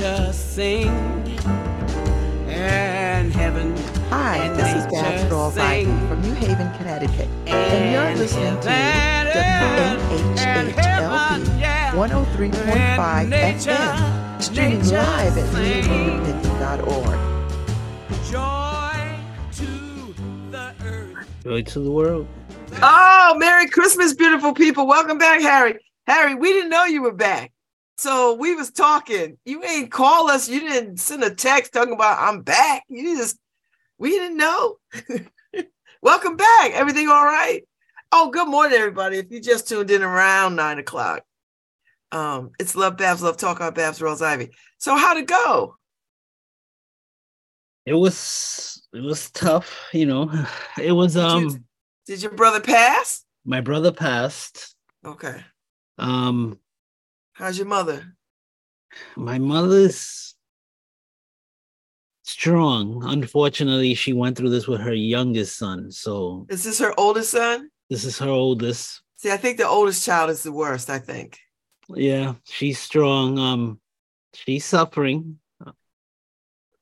and nature sing. And heaven. Hi, and this is nature Babs Rawls from New Haven, Connecticut. And you're listening to heaven, and heaven, WNHHLP yeah. 103.5 And nature, FM, streaming nature live at sing. newhavenpicnic.org. Joy to the earth. Joy to the world. Oh, Merry Christmas, beautiful people. Welcome back, Harry. Harry, we didn't know you were back. So we was talking. You ain't call us. You didn't send a text talking about I'm back. You just we didn't know. Welcome back. Everything all right? Oh, good morning, everybody. If you just tuned in around nine o'clock. Um, it's Love Babs, Love Talk on Babs Rawls Ivy. So how'd it go? It was it was tough, you know. It was Did you- um Did your brother pass? my brother passed. Okay. Um How's your mother? my mother's strong. Unfortunately, she went through this with her youngest son. So Is this her oldest son? this is her oldest. See, I think the oldest child is the worst, I think. Yeah, she's strong. Um she's suffering.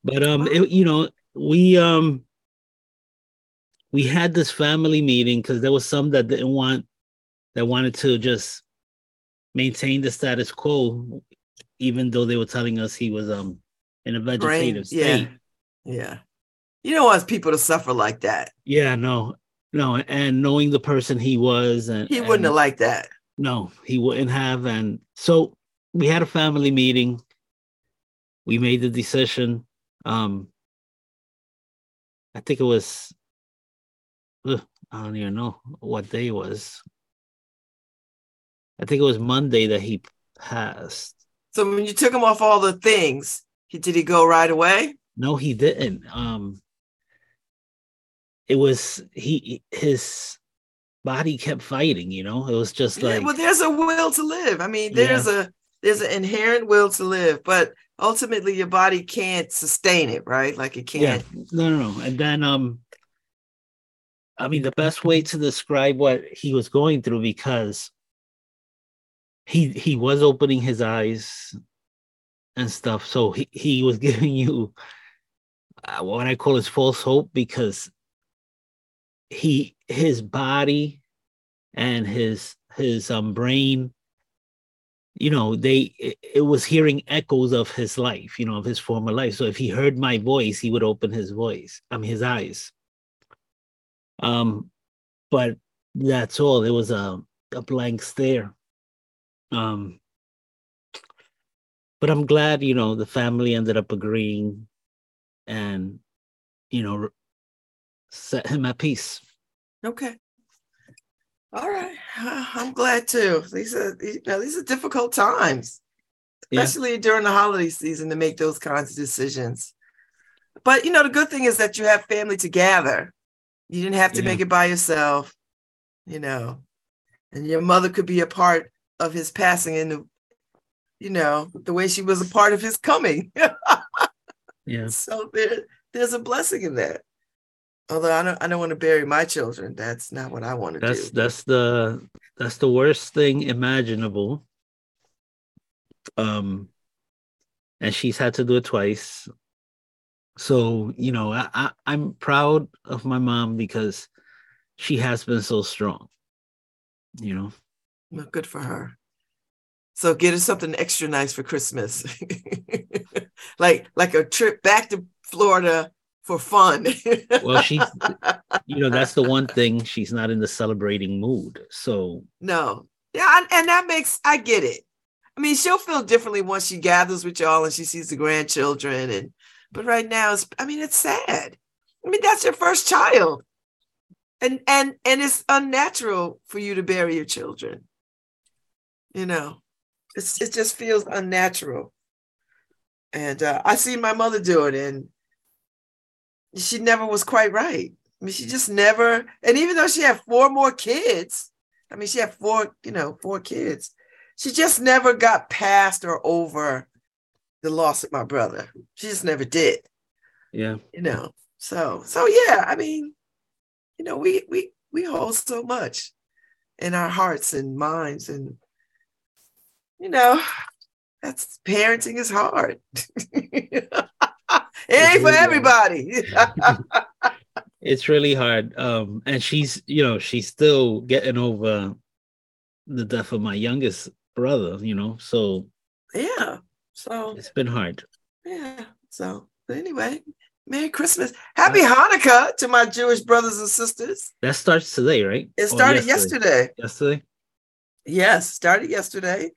But um it, you know, we um we had this family meeting because there was some that didn't want that wanted to just maintain the status quo even though they were telling us he was um in a Brain, vegetative yeah. state Yeah. You don't want people to suffer like that. yeah no no and knowing the person he was and He wouldn't and- have liked that. no he wouldn't have and so we had a family meeting we made the decision um i think it was i don't even know what day it was i think it was monday that he passed So when you took him off all the things, he, did he go right away? no he didn't um it was he his body kept fighting you know it was just Yeah, like well, there's a will to live. I mean, there's a there's an inherent will to live, but ultimately your body can't sustain it, right? Like it can't. Yeah. no, no, no. And then, um, I mean, the best way to describe what he was going through because he he was opening his eyes and stuff. So he he was giving you uh, what I call his false hope because he his body and his his um brain you know they it, it was hearing echoes of his life you know of his former life. So if he heard my voice he would open his voice i mean his eyes. Um but that's all. It was a, a blank stare um but i'm glad you know the family ended up agreeing and you know set him at peace Okay. All right. I'm glad too. These are you know, these are difficult times, Yeah. especially during the holiday season to make those kinds of decisions. But you know, the good thing is that you have family together. You didn't have to Yeah. make it by yourself, you know. And your mother could be a part of his passing and the, you know, the way she was a part of his coming. yeah so there, there's a blessing in that. Although I don't, I don't want to bury my children. That's not what I want to that's do. that's the that's the worst thing imaginable um and she's had to do it twice so you know I, I i'm proud of my mom because she has been so strong you know Well, good for her. So get her something extra nice for Christmas, like like a trip back to Florida for fun. well she you know that's the one thing she's not in the celebrating mood so no, yeah, and, and that makes I get it. I mean, she'll feel differently once she gathers with y'all and she sees the grandchildren. And but right now, it's I mean, it's sad. I mean, that's your first child, and and and it's unnatural for you to bury your children. You know, it's it just feels unnatural. And uh, I see my mother do it, and she never was quite right. I mean, she just never. And even though she had four more kids, I mean, she had four, you know, four kids. She just never got past or over the loss of my brother. She just never did, yeah you know. So, so yeah, I mean, you know, we we we hold so much in our hearts and minds, and you know, that's parenting is hard. it ain't for everybody. it's really hard. Um, and she's, you know, she's still getting over the death of my youngest brother, you know, so yeah. So it's been hard. yeah. So anyway, Merry Christmas. Happy Hanukkah to my Jewish brothers and sisters. That starts today, right? It started yesterday. Yesterday. Yes, started yesterday.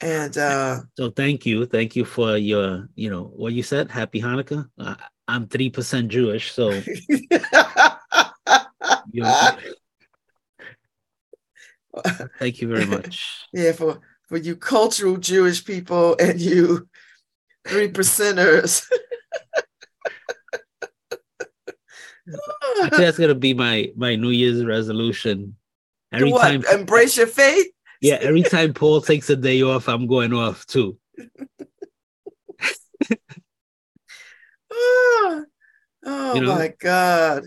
And uh So thank you, thank you for your, you know, what you said. Happy Hanukkah. Uh, I'm three percent Jewish, so you know, thank you very much. yeah, for for you cultural Jewish people and you three percenters. I think that's gonna be my my New Year's resolution. Every what? time, Embrace your faith. Yeah, every time Paul takes a day off, I'm going off too. Oh, oh You know? my God.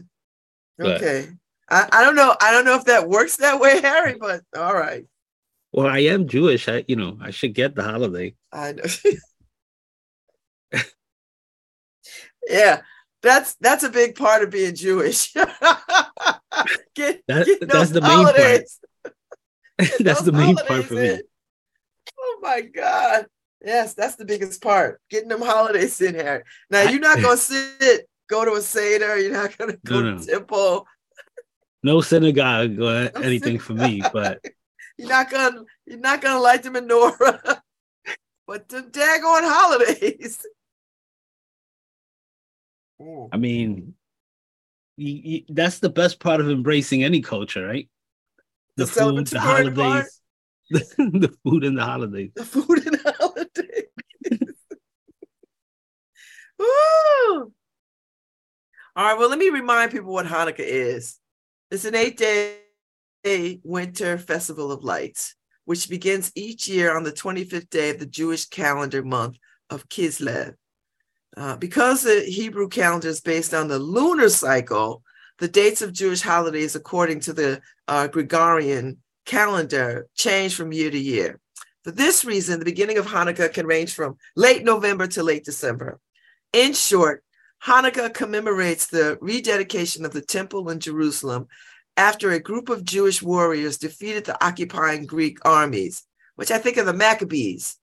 But- Okay. I, I don't know. I don't know if that works that way, Harry, but all right. Well, I am Jewish. I, you know, I should get the holiday. I know. yeah, that's that's a big part of being Jewish. Get, That- get that's the main part. holidays. Get that's the main part for me. Oh my God. Yes, that's the biggest part. Getting them holidays in here. Now you're not gonna sit, go to a Seder, you're not gonna go No, to temple. No synagogue or anything for me, but You're not gonna you're not gonna light the menorah. but the daggone holidays. I mean, you, you, that's the best part of embracing any culture, right? The, The food, the holidays, the food and the holidays. the food and the holidays. Woo! All right, well, let me remind people what Hanukkah is. It's an eight day winter festival of lights, which begins each year on the 25th day of the Jewish calendar month of Kislev. Uh, because the Hebrew calendar is based on the lunar cycle, the dates of Jewish holidays, according to the uh, Gregorian calendar, change from year to year. For this reason, the beginning of Hanukkah can range from late November to late December. In short, Hanukkah commemorates the rededication of the temple in Jerusalem after a group of Jewish warriors defeated the occupying Greek armies, which I think are the Maccabees.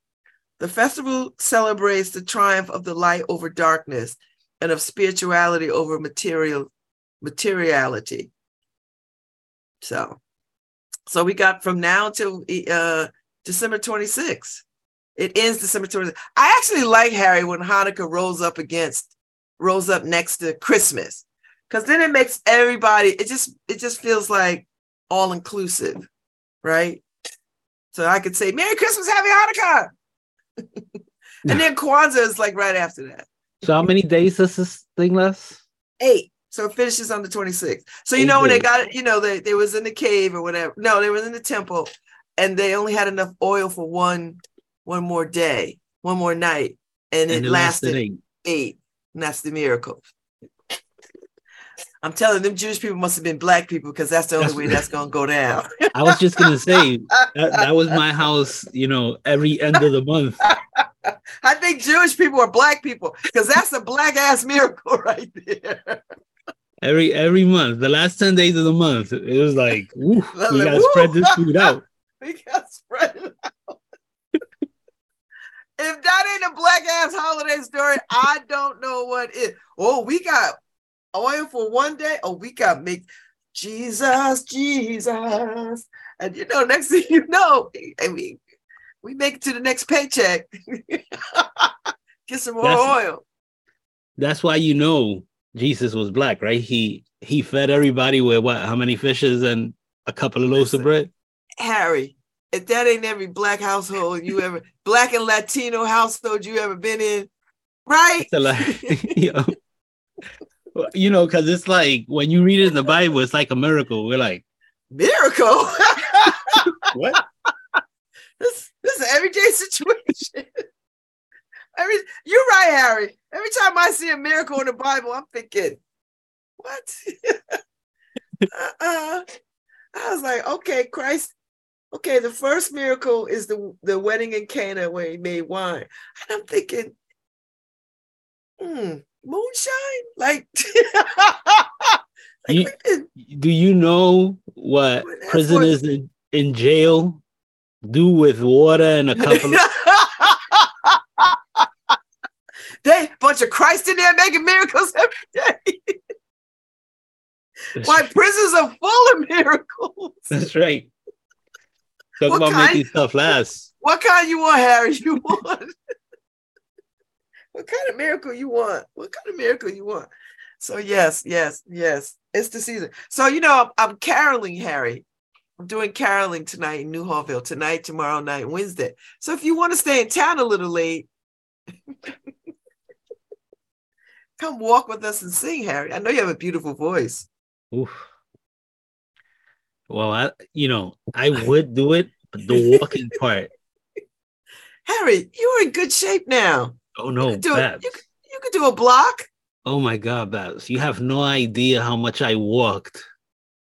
The festival celebrates the triumph of the light over darkness and of spirituality over material materiality. So, so we got from now till uh, December 26th. It ends December 26th. I actually like Harry when Hanukkah rolls up against rolls up next to Christmas. Cause then it makes everybody, it just it just feels like all inclusive, right? So I could say Merry Christmas, Happy Hanukkah. and then Kwanzaa is like right after that. So how many days does this thing last? Eight. So it finishes on the 26th. So you know when they got it, you know, they, they was in the cave or whatever. No, they was in the temple and they only had enough oil for one one more day, one more night. And, it, lasted eight. eight. And that's the miracle. I'm telling them Jewish people must have been black people because that's the only That's- way that's gonna go down. I was just gonna say that, that was my house, you know, every end of the month. I think Jewish people are black people because that's a black ass miracle right there. Every every month, the last 10 days of the month, it was like, Like, we gotta woo. spread this food out. We got spread it out. if that ain't a black ass holiday story, I don't know what is. Oh, we got oil for one day. Oh, we got make Jesus, Jesus. And you know, next thing you know, I mean, we make it to the next paycheck. Get some more That's- oil. That's why you know Jesus was black, right? He he fed everybody with what? How many fishes and a couple of loaves of bread? Harry, if that ain't every black household you ever, black and Latino household you ever been in, right? Lot, you know. Well, You know, because it's like when you read it in the Bible, it's like a miracle. We're like, Miracle. what? this, this is an everyday situation. Every, you're right, Harry. Every time I see a miracle in the Bible, I'm thinking, what? uh-uh. I was like, okay, Christ, okay, the first miracle is the the wedding in Cana where he made wine, and I'm thinking, hmm, moonshine, like. like You- Do you know what prisoners in, in jail do with water and a couple of they bunch of Christ in there making miracles every day. Why prisons are full of miracles. That's right. Talk What about kind? making stuff last. What kind you want, Harry? You want what kind of miracle you want? What kind of miracle you want? So yes, yes, yes. It's the season. So you know, I'm, I'm caroling, Harry. I'm doing caroling tonight in Newhallville, tonight, tomorrow night, Wednesday. So if you want to stay in town a little late, come walk with us and sing, Harry. I know you have a beautiful voice. Oof. Well, I you know I would do it, but the walking part. Harry, you're in good shape now. Oh no, you could do it. Babs. You could, you could do a block Oh my God, Babs! You have no idea how much I walked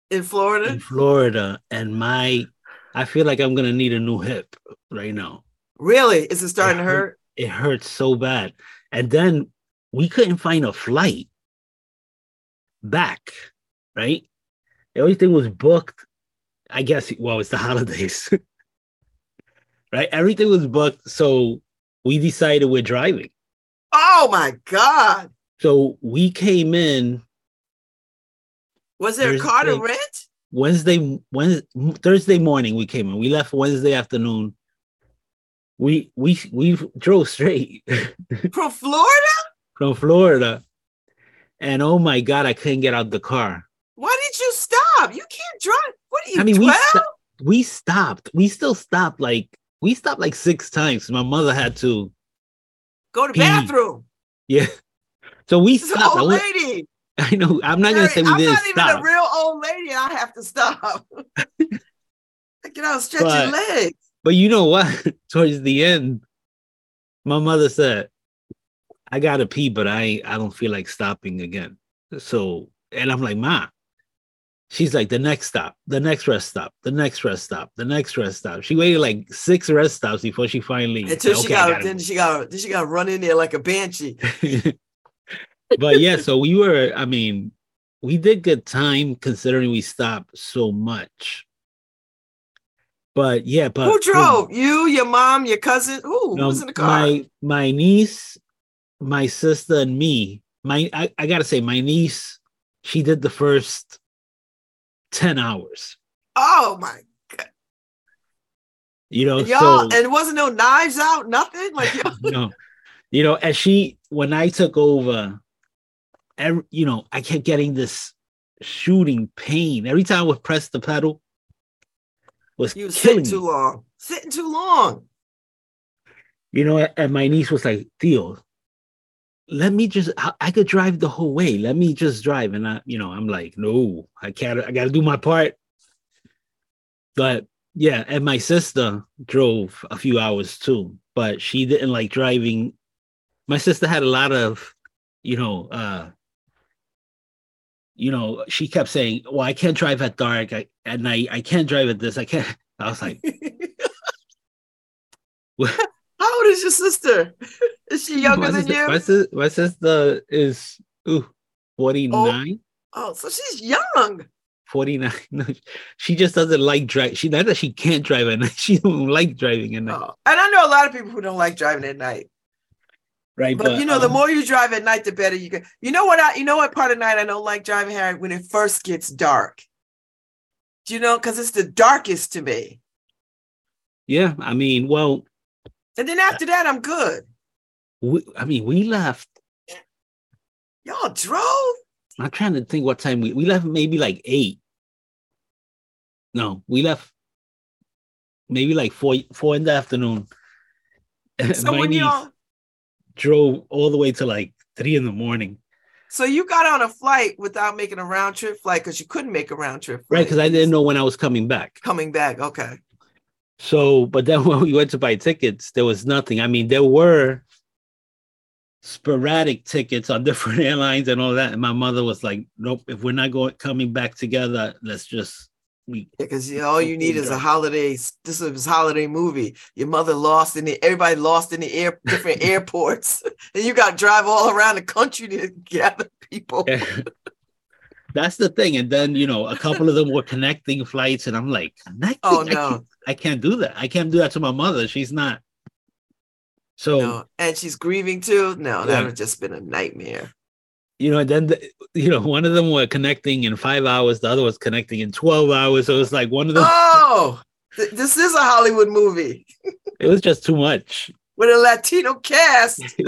in Florida. in Florida, and my I feel like I'm gonna need a new hip right now. Really? Is it starting to Yeah. hurt? It hurts so bad, and then we couldn't find a flight back. Right, everything was booked. I guess well, it's the holidays, right? Everything was booked, so we decided we're driving. Oh my God. So we came in Was there a car to rent? Wednesday, Wednesday, Thursday morning. We came in. We left Wednesday afternoon. We we we drove straight From Florida? From Florida, and oh my god, I couldn't get out the car. Why did you stop? You can't drive. What are you, I mean, we 12? we stopped. We still stopped. Like we stopped like six times. My mother had to. Go to pee. bathroom. Yeah. So we This stopped. Old lady. I know. I'm not gonna say we did. I'm didn't not even stop. a real old lady and I have to stop. I get out, stretch But- your legs. But you know what? Towards the end, my mother said, "I gotta pee, but I I don't feel like stopping again." So, and I'm like, "Ma," she's like, "The next stop, the next rest stop, the next rest stop, the next rest stop." She waited like six rest stops before she finally. Until said, she "Okay, got then she got then she got run in there like a banshee. but yeah, so we were, I mean, we did good time considering we stopped so much. But yeah, but Who drove? You, your mom, your cousin? Who? Who was in the car? My my niece, my sister, and me. My I, I gotta say, my niece, she did the first 10 hours. oh my god. You know, y'all, so and it wasn't no knives out, nothing. Like y'all- you know, you know, as she when I took over, every, you know, I kept getting this shooting pain every time I would press the pedal. Was you sitting too long. Sitting too long. You know, and my niece was like, Theo, let me just I, could drive the whole way. Let me just drive. And I, you know, I'm like, no, I can't, I gotta do my part. But yeah, and my sister drove a few hours too, but she didn't like driving. My sister had a lot of, you know, uh you know, she kept saying, Well, I can't drive at dark, I, at night, I can't drive at this, I can't. I was like, How old is your sister? Is she younger my than sister, you? My, sis- my sister is ooh, 49, Oh, so she's young. 49. No, she just doesn't like drive. She not that she can't drive at night. She don't like driving at night. Oh. And I know a lot of people who don't like driving at night. right. But, you know, the um, more you drive at night, the better you get. You know what? I you know what part of night I don't like driving, Harry? When it first gets dark. Do you know? Because it's the darkest to me. yeah, I mean, well, And then after that, I'm good. we, I mean, we left. Y'all drove? I'm trying to think what time we we left maybe like eight. No, we left maybe like four four in the afternoon. So My when y'all drove all the way to like three in the morning. so you got on a flight without making a round trip flight because you couldn't make a round trip flight. Right, because I didn't know when I was coming back. coming back. Okay. So, but then when we went to buy tickets, there was nothing. I mean, there were sporadic tickets on different airlines and all that. And my mother was like, "Nope, if we're not going coming back together, let's just we Because you know, all you need is a holiday. This is a holiday movie. Your mother lost in the everybody lost in the air different airports, and you got to drive all around the country to gather people. That's the thing. And then you know, a couple of them were connecting flights, and I'm like, connecting? Oh I no, can't, I can't do that. I can't do that to my mother. She's not. So no, and she's grieving too. No, that Yeah. would have just been a nightmare. you know, and then the, you know, one of them were connecting in five hours, the other was connecting in twelve hours. So it's like one of them. Oh, th- this is a Hollywood movie It was just too much. with a Latino cast.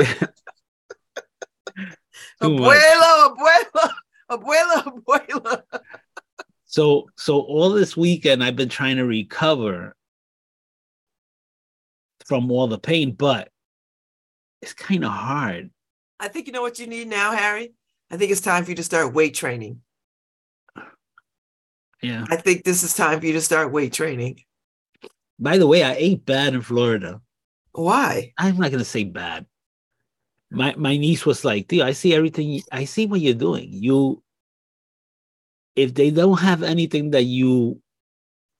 Much. Abuelo, abuela, abuela. So so all this weekend I've been trying to recover from all the pain, but it's kind of hard. I think you know what you need now, Harry. I think it's time for you to start weight training. Yeah. I think this is time for you to start weight training. By the way, I ate bad in Florida. Why? I'm not gonna say bad. My my niece was like, dude, I see everything. I see what you're doing. You, if they don't have anything that you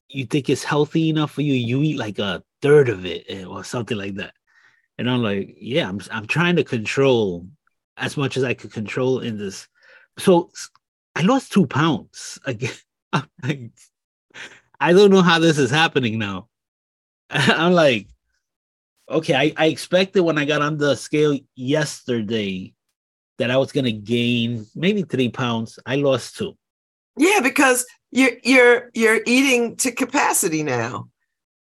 you think is healthy enough for you, you eat like a third of it eh, or something like that. And I'm like, yeah, I'm I'm trying to control as much as I could control in this. So I lost two pounds again. Like, I don't know how this is happening now. I'm like, okay, I, I expected when I got on the scale yesterday that I was gonna gain maybe three pounds. I lost two. Yeah, because you're you're you're eating to capacity now.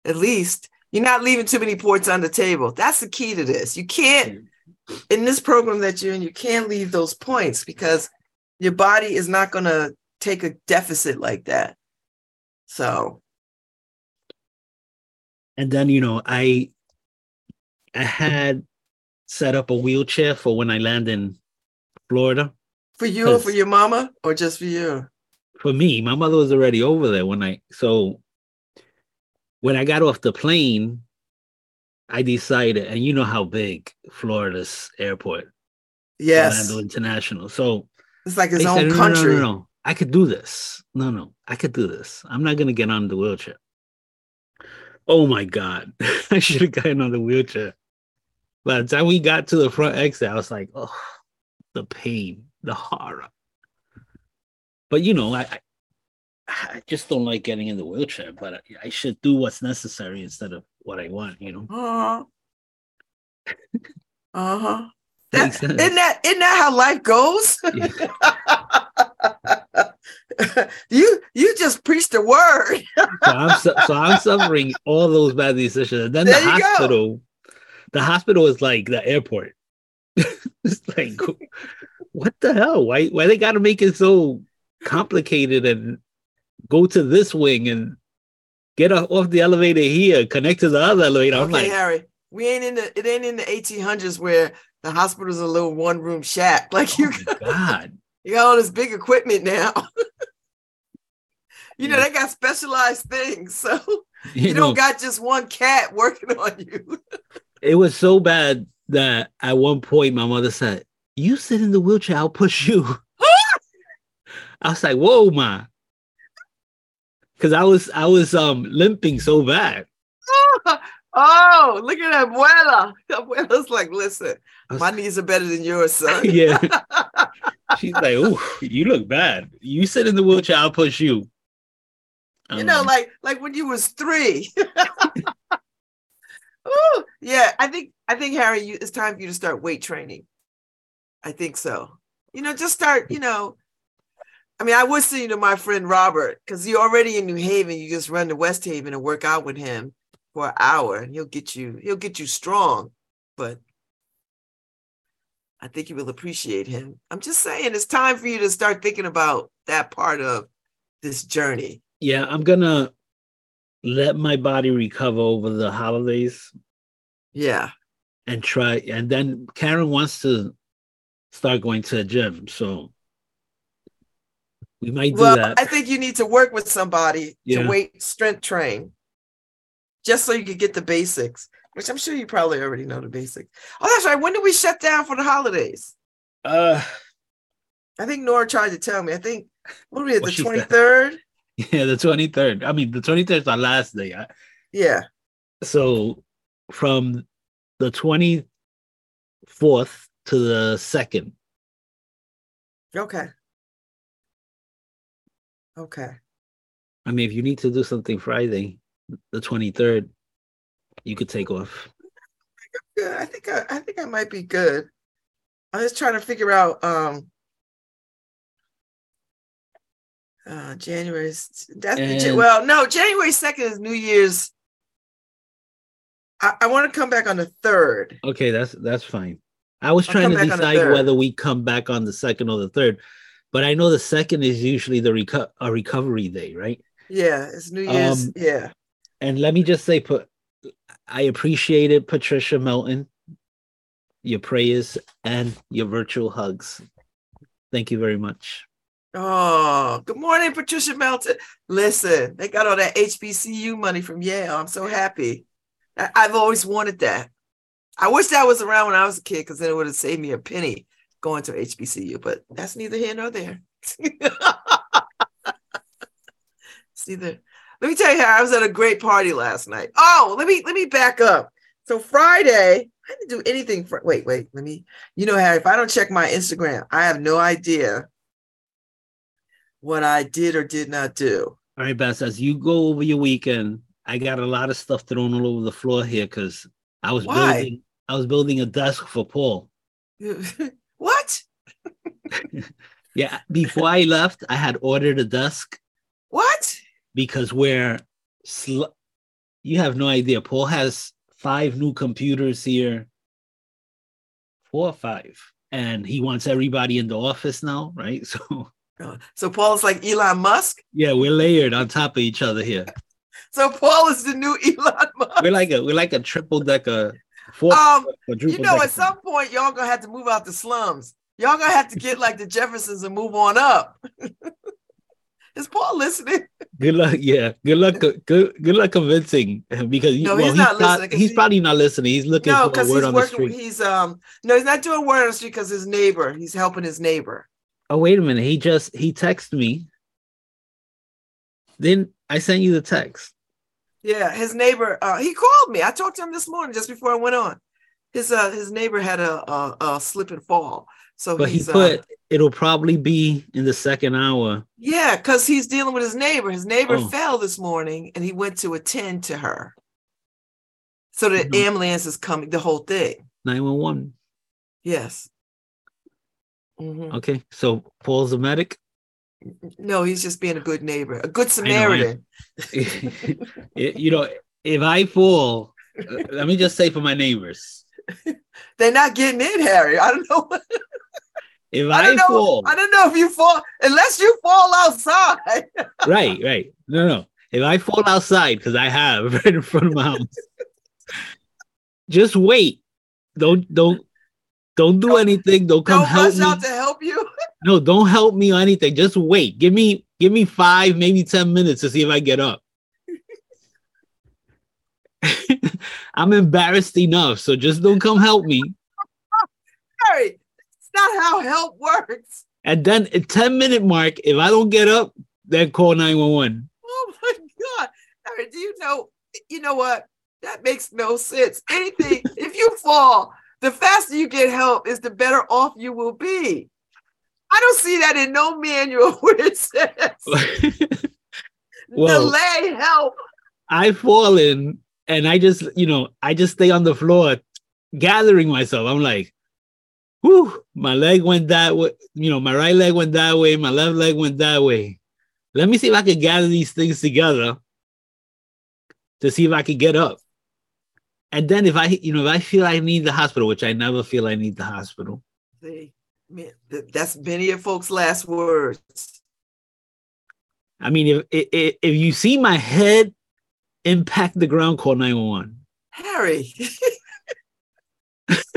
At least you're not leaving too many ports on the table. That's the key to this. You can't in this program that you're in, you can't leave those points because your body is not going to take a deficit like that. So, And then you know, I I had set up a wheelchair for when I land in Florida. for you or for your mama or just for you? For me, my mother was already over there when I so when I got off the plane, I decided, and you know how big Florida's airport, Yes. Orlando International. So It's like his own said, "No, no, no, country. No, no, I could do this. No, no, I could do this. I'm not gonna get on the wheelchair. Oh my god, I should have gotten on the wheelchair. By the time we got to the front exit, I was like, oh, the pain, the horror. But you know, I, I, just don't like getting in the wheelchair. But I, I should do what's necessary instead of what I want. You know. Uh-huh. Uh-huh. Isn't that isn't that how life goes? Yeah. you you just preached the word. so I'm su- so I'm suffering all those bad decisions. And then There the hospital, the hospital is like the airport. it's like, what the hell? Why why they got to make it so complicated and go to this wing and get off the elevator here, connect to the other elevator? I'm okay, like, Harry. We ain't in the it ain't in the 1800s where the hospital's a little one room shack. Like you oh god. you got all this big equipment now. you know, they got specialized things. So You, you, know, don't got just one cat working on you. It was so bad that at one point my mother said, "You sit in the wheelchair, I'll push you." I was like, "Whoa, ma," because I was I was um limping so bad. oh, look at that Abuela. Abuela's like, listen, was- my knees are better than yours, son. yeah, she's like, "Oh, you look bad. You sit in the wheelchair, I'll push you." You know, like, like like when you was three. Ooh, yeah, I think I think Harry, you, it's time for you to start weight training. I think so. You know, just start. You know, I mean, I would send you to my friend Robert because you're already in New Haven. You just run to West Haven and work out with him for an hour, and he'll get you. He'll get you strong. But I think you will appreciate him. I'm just saying, it's time for you to start thinking about that part of this journey. yeah, I'm gonna let my body recover over the holidays Yeah. and try. And then Karen wants to start going to the gym, so we might do Well, that. I think you need to work with somebody Yeah. to weight strength train, just so you can get the basics. Which I'm sure you probably already know the basics. Oh, that's right. When do we shut down for the holidays? uh, I think Nora tried to tell me. I think what are we at the she said. 23rd? Yeah, the 23rd. I mean, the 23rd is our last day. I- Yeah. So from the 24th to the 2nd. Okay. Okay. I mean, if you need to do something Friday, the 23rd, you could take off. I think I, I think I might be good. I'm just trying to figure out um uh January s- that's And- well no January 2nd is New Year's. I, I want to come back on the third. Okay, that's that's fine. I was I'll trying to back on the decide whether we come back on the second or the third, but I know the second is usually the reco- a recovery day, right? Yeah, it's New Year's. Um, yeah. And let me just say, put I appreciated Patricia Melton, your prayers and your virtual hugs. Thank you very much. Oh, good morning, Patricia Melton. Listen, they got all that HBCU money from Yale. I'm so happy. I, I've always wanted that. I wish that was around when I was a kid because then it would have saved me a penny going to HBCU, but that's neither here nor there. it's neither. Let me tell you how I was at a great party last night. Oh, let me let me back up. So Friday, I didn't do anything for wait, wait, let me, you know, Harry, if I don't check my Instagram, I have no idea what I did or did not do. All right, Bess, as you go over your weekend, I got a lot of stuff thrown all over the floor here because I was Why? building I was building a desk for Paul. what? Yeah, before I left, I had ordered a desk What? because we're sl- you have no idea. Paul has five new computers here, four or five, and he wants everybody in the office now, right? So So Paul's like Elon Musk. yeah, we're layered on top of each other here. So Paul is the new Elon Musk. We're like a we're like a triple decker, four Um, you know, decker. at some point, y'all gonna have to move out the slums. Y'all gonna have to get like the Jeffersons and move on up. is Paul listening? Good luck, yeah. Good luck, good good luck convincing him because No, well, he's not listening 'cause he's he- probably not listening. He's looking No, for a word he's on the working. street. He's um no, he's not doing word on the street because his neighbor. He's helping his neighbor. Oh wait a minute, he just he texted me. Then I sent you the text. Yeah, his neighbor. Uh, he called me. I talked to him this morning just before I went on. His uh his neighbor had a a, a slip and fall. So But he uh, put it'll probably be in the second hour. yeah, because he's dealing with his neighbor. His neighbor Oh. fell this morning, and he went to attend to her. So the Mhm. ambulance is coming. The whole thing. 911. Yes. Mhm. Okay. So Paul's a medic. No, he's just being a good neighbor, a good I know, I- Samaritan. You know, if I fall, uh, let me just say for my neighbors, They're not getting in, Harry. I don't know. if I I, don't know. fall, I don't know if you fall unless you fall outside. right, right. No, no. If I fall outside, because I have right in front of my house, just wait. Don't don't don't do Don't- anything. Don't come Don't help me. out to help you. No, don't help me or anything. Just wait. Give me give me five, maybe ten minutes to see if I get up. I'm embarrassed enough, so just don't come help me. Harry, it's not how help works. And then at 10 minute mark, if I don't get up, then call 911. Oh my God. Harry, do you know? You know what? That makes no sense. Anything, if you fall, the faster you get help is the better off you will be. I don't see that in no manual where it says Well- delay help. I fall in and I just, you know, I just stay on the floor gathering myself. I'm like, whew, my leg went that way. You know, my right leg went that way. My left leg went that way. Let me see if I can gather these things together to see if I can get up. And then if I, you know, if I feel I need the hospital, which I never feel I need the hospital, See, that's many of folks' last words. I mean, if if, if you see my head impact the ground, call 911. Harry.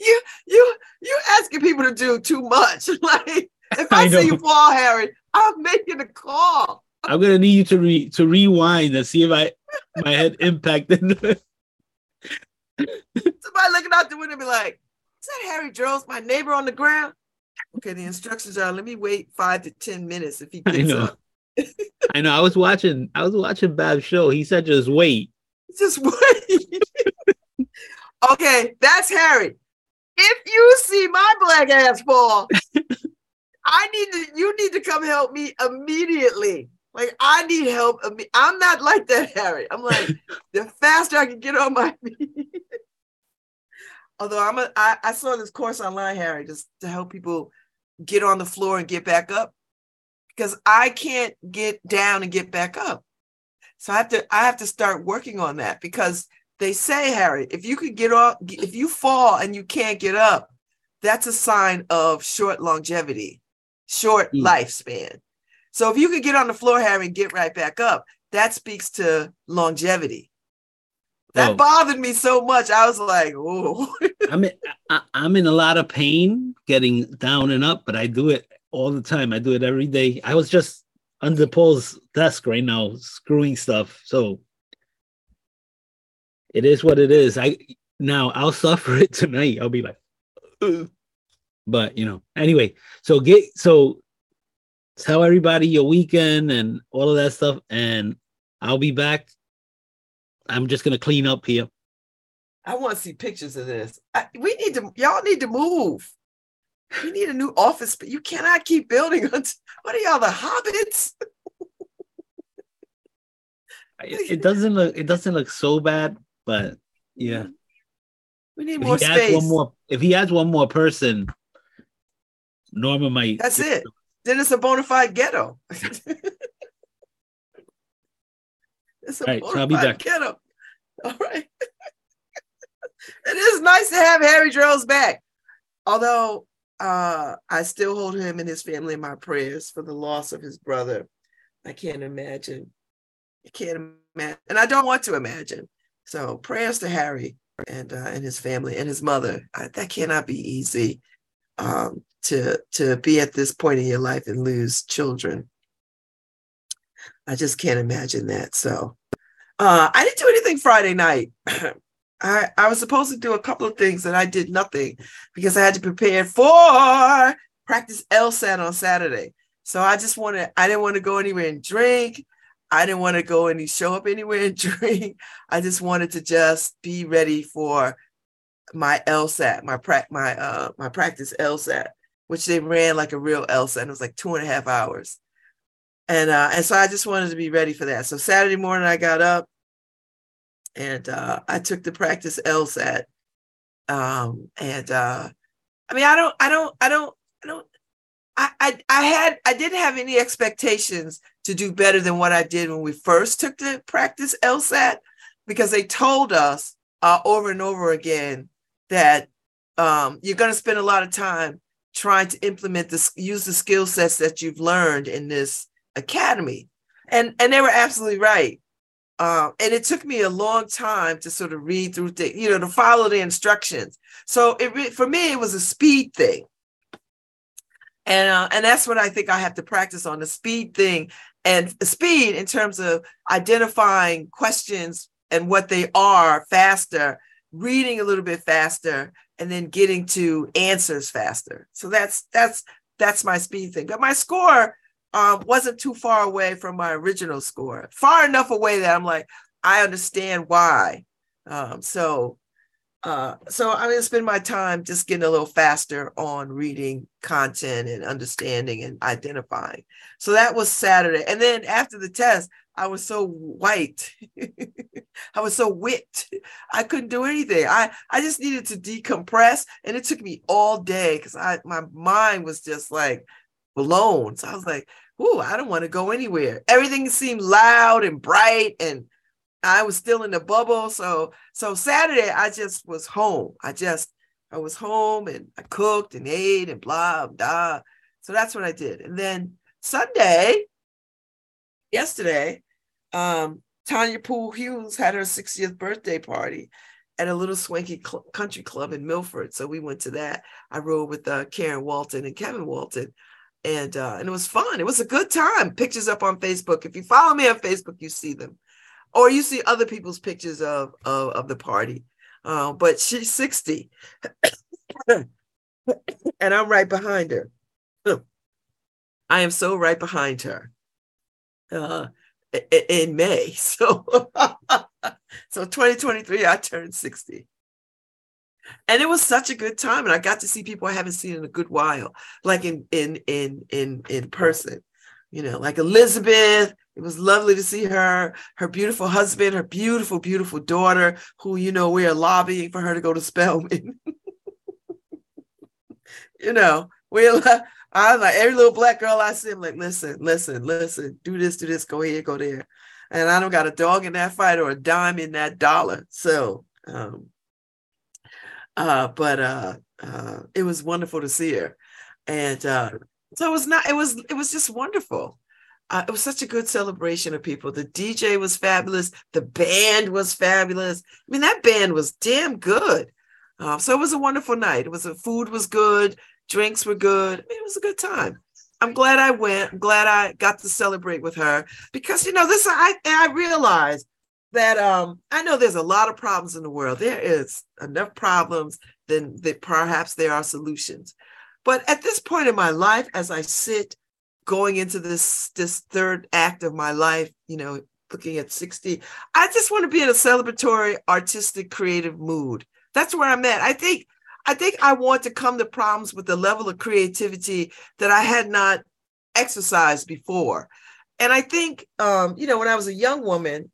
you you you asking people to do too much. Like if I, I see you fall, Harry, I'm making a call. I'm gonna need you to re to rewind and see if I my head impacted. Somebody looking out the window be like, is that Harry Jones, my neighbor on the ground? Okay, the instructions are let me wait five to ten minutes if he I know. up. I know. I was watching. I was watching Bab's show. He said, "Just wait." Just wait. okay, that's Harry. If you see my black ass fall, I need to. You need to come help me immediately. Like I need help. I'm not like that, Harry. I'm like the faster I can get on my feet. Although I'm a, I, I saw this course online, Harry, just to help people get on the floor and get back up, because I can't get down and get back up. So I have to I have to start working on that because they say, Harry, if you could get off, if you fall and you can't get up, that's a sign of short longevity, short Mm. lifespan. So if you could get on the floor, Harry, and get right back up, that speaks to longevity. That Oh. bothered me so much. I was like, oh, I'm in, I, I'm in a lot of pain getting down and up, but I do it all the time. I do it every day. I was just under Paul's desk right now, screwing stuff. So it is what it is. I now I'll suffer it tonight. I'll be like, "Ugh." but you know, anyway. So get so tell everybody your weekend and all of that stuff, and I'll be back. I'm just gonna clean up here. I want to see pictures of this. I, we need to, y'all need to move. We need a new office, but you cannot keep building. on- What are y'all, the hobbits? it, it doesn't look it doesn't look so bad, but yeah. We need If more space. one more if he has one more person, Norma might That's it. Then it's a bona fide ghetto. it's a right, so bona I'll be fide back. ghetto. All right. it is nice to have Harry Droz back. Although uh, I still hold him and his family in my prayers for the loss of his brother. I can't imagine. I can't imagine. And I don't want to imagine. So prayers to Harry and uh, and his family and his mother. I, that cannot be easy um, to to be at this point in your life and lose children. I just can't imagine that. So uh, I didn't do anything Friday night. I, I was supposed to do a couple of things and I did nothing because I had to prepare for practice LSAT on Saturday. So I just wanted, I didn't want to go anywhere and drink. I didn't want to go any show up anywhere and drink. I just wanted to just be ready for my LSAT, my pra- my uh my practice LSAT, which they ran like a real LSAT. And It was like two and a half hours. And uh, and so I just wanted to be ready for that. So Saturday morning I got up and uh, I took the practice LSAT. Um, and uh, I mean, I don't, I don't, I don't, I don't, I, I, I had, I didn't have any expectations to do better than what I did when we first took the practice LSAT because they told us uh, over and over again that um, you're going to spend a lot of time trying to implement this, use the skill sets that you've learned in this academy, and and they were absolutely right. Um, and it took me a long time to sort of read through the, you know, to follow the instructions. So it re- for me, it was a speed thing, and uh, and that's what I think I have to practice on the speed thing and speed in terms of identifying questions and what they are faster, reading a little bit faster, and then getting to answers faster. So that's that's that's my speed thing. But my score um, wasn't too far away from my original score, far enough away that I'm like, I understand why. Um, so, uh, so I'm gonna spend my time just getting a little faster on reading content and understanding and identifying. So that was Saturday, and then after the test, I was so white, I was so whipped, I couldn't do anything. I I just needed to decompress, and it took me all day because I my mind was just like blown. So I was like, "Ooh, I don't want to go anywhere." Everything seemed loud and bright, and I was still in the bubble. So, so Saturday, I just was home. I just, I was home and I cooked and ate and blah blah. So that's what I did. And then Sunday, yesterday, um, Tanya Poole Hughes had her 60th birthday party at a little swanky cl- country club in Milford. So we went to that. I rode with uh, Karen Walton and Kevin Walton and uh, and it was fun. It was a good time. Pictures up on Facebook. If you follow me on Facebook, you see them, or you see other people's pictures of of, of the party. Uh, but she's sixty, and I'm right behind her. I am so right behind her. Uh, in May, so so 2023, I turned 60, and it was such a good time, and I got to see people I haven't seen in a good while, like in in in in in person. You know, like Elizabeth. It was lovely to see her, her beautiful husband, her beautiful, beautiful daughter, who you know we are lobbying for her to go to Spelman. you know, we're I'm like every little black girl I see, I'm like, listen, listen, listen, do this, do this, go here, go there. And I don't got a dog in that fight or a dime in that dollar. So um uh but uh uh it was wonderful to see her. And uh so it was not it was it was just wonderful. Uh, it was such a good celebration of people. The DJ was fabulous. The band was fabulous. I mean, that band was damn good. Uh, so it was a wonderful night. It was the food was good, drinks were good. It was a good time. I'm glad I went. I'm glad I got to celebrate with her because you know this. I I realized that um I know there's a lot of problems in the world. There is enough problems then that perhaps there are solutions. But at this point in my life, as I sit going into this this third act of my life, you know, looking at 60, I just want to be in a celebratory, artistic, creative mood. That's where I'm at. I think I think I want to come to problems with the level of creativity that I had not exercised before. And I think um, you know, when I was a young woman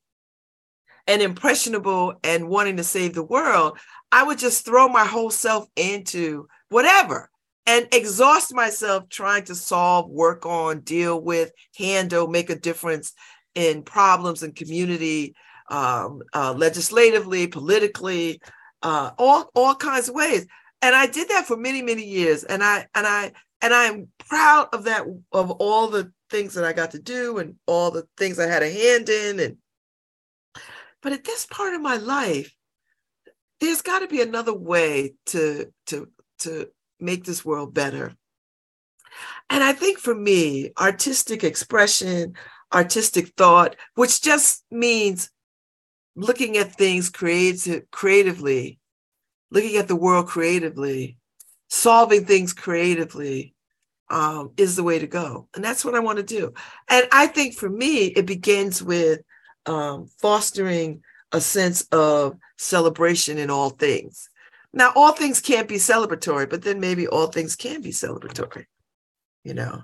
and impressionable and wanting to save the world, I would just throw my whole self into whatever and exhaust myself trying to solve, work on, deal with, handle, make a difference in problems and community, um, uh, legislatively, politically, uh, all all kinds of ways. And I did that for many many years, and I and I and I'm proud of that of all the things that I got to do and all the things I had a hand in. And but at this part of my life, there's got to be another way to to to make this world better. And I think for me, artistic expression, artistic thought, which just means looking at things creative, creatively, looking at the world creatively, solving things creatively, um, is the way to go. And that's what I want to do. And I think for me, it begins with um, fostering a sense of celebration in all things. Now, all things can't be celebratory, but then maybe all things can be celebratory. You know,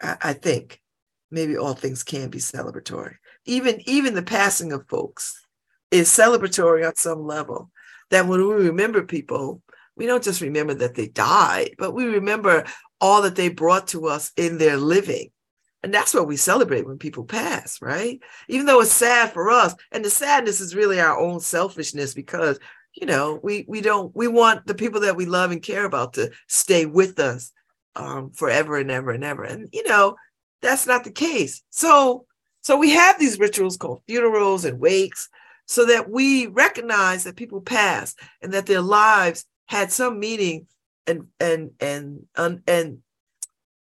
I, I think maybe all things can be celebratory. Even even the passing of folks is celebratory on some level. That when we remember people, we don't just remember that they died, but we remember all that they brought to us in their living. And that's what we celebrate when people pass, right? Even though it's sad for us, and the sadness is really our own selfishness because you know we we don't we want the people that we love and care about to stay with us um, forever and ever and ever. And you know that's not the case. So so we have these rituals called funerals and wakes, so that we recognize that people pass and that their lives had some meaning and and and and, and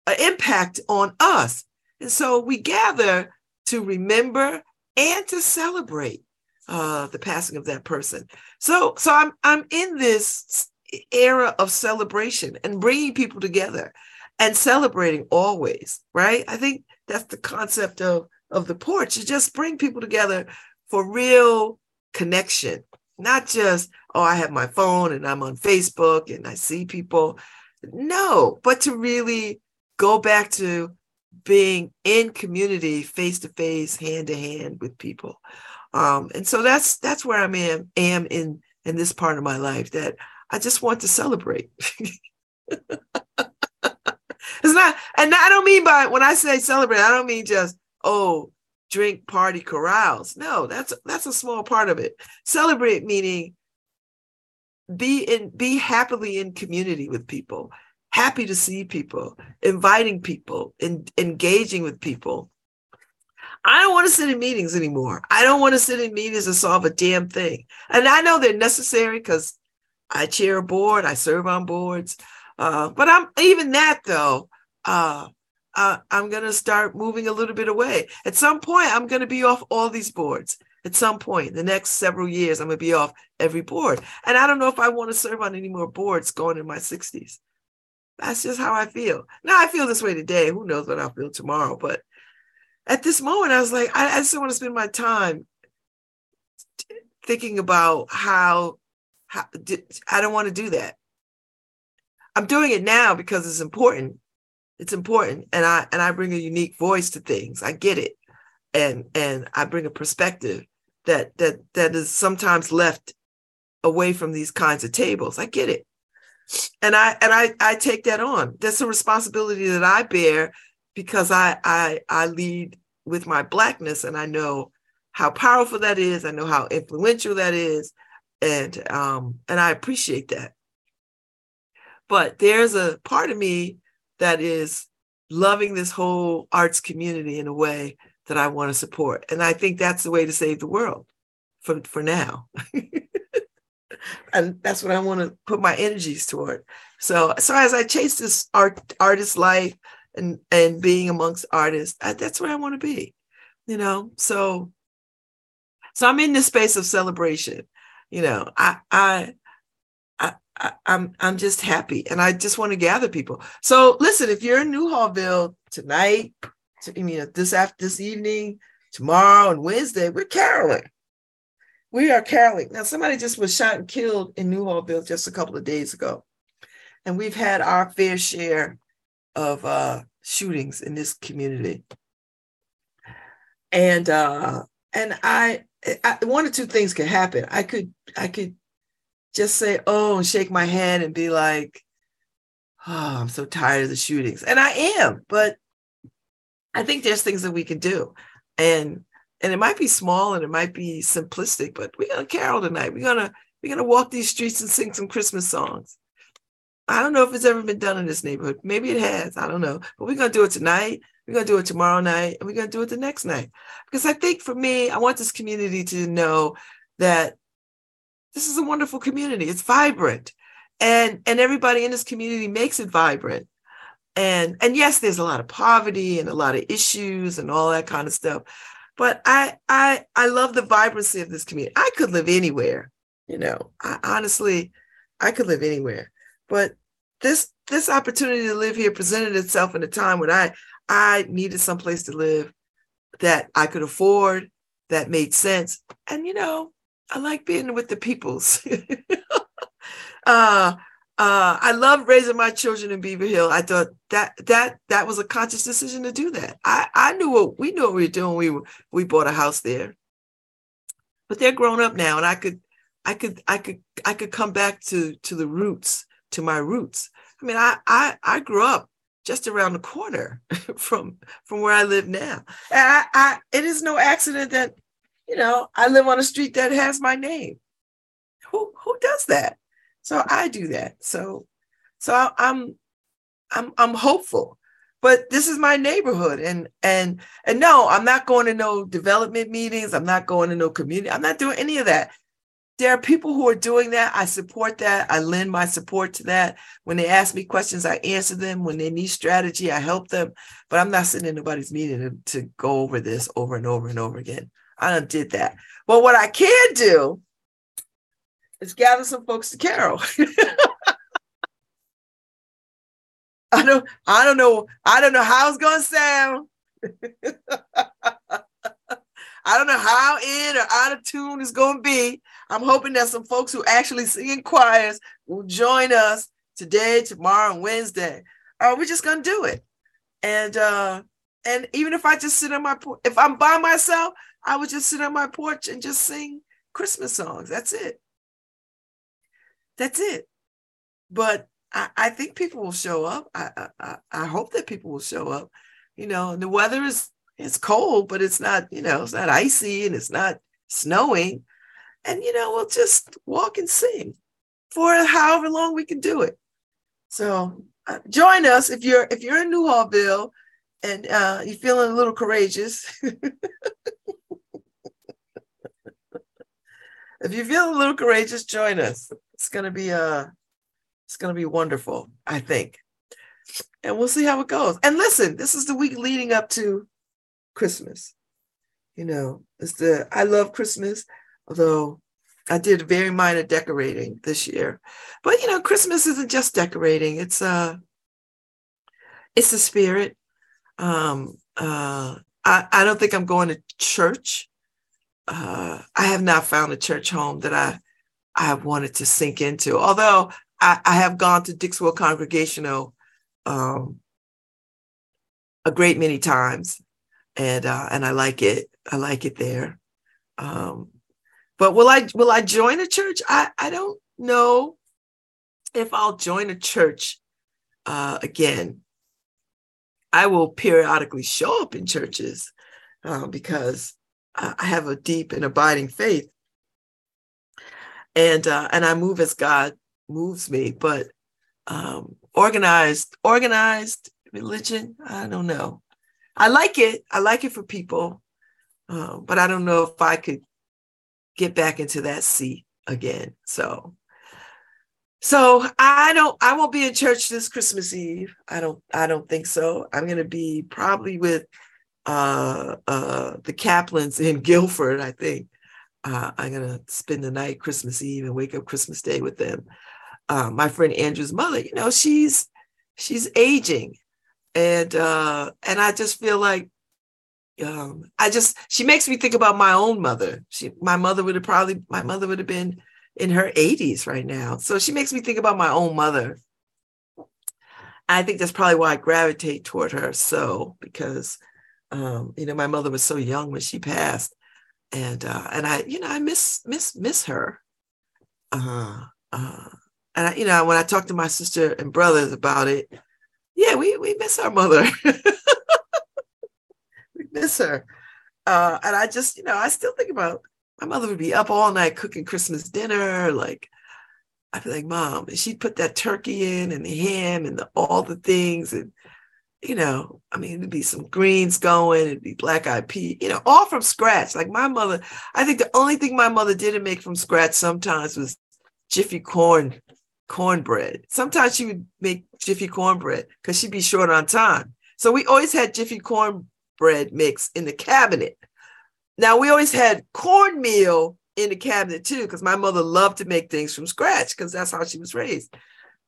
an impact on us. And so we gather to remember and to celebrate uh, the passing of that person. So, so I'm I'm in this era of celebration and bringing people together and celebrating always, right? I think that's the concept of of the porch. To just bring people together for real connection, not just oh I have my phone and I'm on Facebook and I see people. No, but to really go back to being in community, face to face, hand to hand with people. Um, and so that's that's where I'm am, am in in this part of my life that I just want to celebrate. it's not, and I don't mean by when I say celebrate, I don't mean just oh drink, party, carouse. No, that's that's a small part of it. Celebrate meaning be in be happily in community with people, happy to see people, inviting people, and engaging with people. I don't want to sit in meetings anymore. I don't want to sit in meetings and solve a damn thing. And I know they're necessary because I chair a board, I serve on boards. Uh, but I'm even that though. Uh, uh, I'm going to start moving a little bit away. At some point, I'm going to be off all these boards. at some point, the next several years, I'm gonna be off every board. And I don't know if I want to serve on any more boards going in my 60s. That's just how I feel. Now I feel this way today. Who knows what I'll feel tomorrow? But at this moment, I was like, I, I just want to spend my time thinking about how, how I don't want to do that. I'm doing it now because it's important. It's important, and I and I bring a unique voice to things. I get it, and and I bring a perspective that that that is sometimes left away from these kinds of tables. I get it, and I and I I take that on. That's a responsibility that I bear because I I I lead with my blackness, and I know how powerful that is. I know how influential that is, and um and I appreciate that. But there's a part of me that is loving this whole arts community in a way that I want to support. And I think that's the way to save the world for, for now. and that's what I want to put my energies toward. So, so as I chase this art artist life and and being amongst artists, I, that's where I want to be, you know. So, so I'm in this space of celebration. You know, I I I, am I'm just happy and I just want to gather people. So listen, if you're in Newhallville tonight, to, mean this after this evening, tomorrow and Wednesday, we're caroling. We are caroling. Now somebody just was shot and killed in Newhallville just a couple of days ago. And we've had our fair share of uh, shootings in this community. And uh, and I, I one or two things could happen. I could I could just say, oh, and shake my head and be like, oh, I'm so tired of the shootings. And I am, but I think there's things that we can do. And and it might be small and it might be simplistic, but we're gonna carol tonight. We're gonna we're gonna walk these streets and sing some Christmas songs. I don't know if it's ever been done in this neighborhood. Maybe it has. I don't know. But we're gonna do it tonight. We're gonna do it tomorrow night, and we're gonna do it the next night. Because I think for me, I want this community to know that this is a wonderful community. It's vibrant. And and everybody in this community makes it vibrant. And and yes, there's a lot of poverty and a lot of issues and all that kind of stuff. But I I I love the vibrancy of this community. I could live anywhere, you know. I honestly I could live anywhere. But this this opportunity to live here presented itself in a time when I I needed some place to live that I could afford, that made sense. And you know, I like being with the peoples. uh, uh, I love raising my children in Beaver Hill. I thought that that that was a conscious decision to do that. I, I knew what we knew what we were doing. We we bought a house there, but they're grown up now, and I could I could I could I could come back to to the roots to my roots. I mean, I I I grew up just around the corner from from where I live now. And I, I it is no accident that you know, I live on a street that has my name. Who who does that? So I do that. So so I'm I'm I'm hopeful. But this is my neighborhood and and and no, I'm not going to no development meetings. I'm not going to no community. I'm not doing any of that. There are people who are doing that. I support that. I lend my support to that. When they ask me questions, I answer them. When they need strategy, I help them. But I'm not sitting in nobody's meeting to, to go over this over and over and over again. I did that. But what I can do is gather some folks to carol. I don't I don't know I don't know how it's gonna sound. I don't know how in or out of tune it's gonna be. I'm hoping that some folks who actually sing in choirs will join us today, tomorrow, and Wednesday. Uh, we're just gonna do it. And uh and even if I just sit on my if I'm by myself, I would just sit on my porch and just sing Christmas songs. That's it. That's it. But I, I think people will show up. I, I I hope that people will show up. You know, the weather is it's cold, but it's not, you know, it's not icy and it's not snowing. And you know, we'll just walk and sing for however long we can do it. So uh, join us if you're if you're in Newhallville and uh, you're feeling a little courageous. if you feel a little courageous, join us. It's gonna be uh it's gonna be wonderful, I think. And we'll see how it goes. And listen, this is the week leading up to Christmas. you know, it's the I love Christmas, although I did very minor decorating this year. But you know, Christmas isn't just decorating. It's uh it's the spirit. Um uh I, I don't think I'm going to church. Uh I have not found a church home that I I have wanted to sink into. Although I, I have gone to Dixwell Congregational um a great many times and uh and I like it. I like it there. Um but will I will I join a church? I I don't know if I'll join a church uh, again. I will periodically show up in churches uh, because I have a deep and abiding faith, and uh, and I move as God moves me. But um, organized organized religion, I don't know. I like it. I like it for people, uh, but I don't know if I could get back into that seat again. So so I don't I won't be in church this Christmas Eve. I don't I don't think so. I'm gonna be probably with uh uh the Kaplans in Guilford, I think. Uh, I'm gonna spend the night Christmas Eve and wake up Christmas Day with them. Uh, my friend Andrew's mother, you know, she's she's aging, and uh, and I just feel like um, I just she makes me think about my own mother. She my mother would have probably my mother would have been in her 80s right now. So she makes me think about my own mother. I think that's probably why I gravitate toward her so because um, you know my mother was so young when she passed, and uh, and I you know I miss miss miss her. Uh, uh, and I, you know when I talk to my sister and brothers about it, yeah, we we miss our mother. We miss her. Uh, and I just, you know, I still think about my mother would be up all night cooking Christmas dinner. Like, I'd be like, Mom, and she'd put that turkey in and the ham and the, all the things. And, you know, I mean, it'd be some greens going, it'd be black eyed pea, you know, all from scratch. Like my mother, I think the only thing my mother didn't make from scratch sometimes was Jiffy corn cornbread. Sometimes she would make Jiffy cornbread because she'd be short on time. So we always had Jiffy corn bread mix in the cabinet. Now we always had cornmeal in the cabinet too, because my mother loved to make things from scratch because that's how she was raised.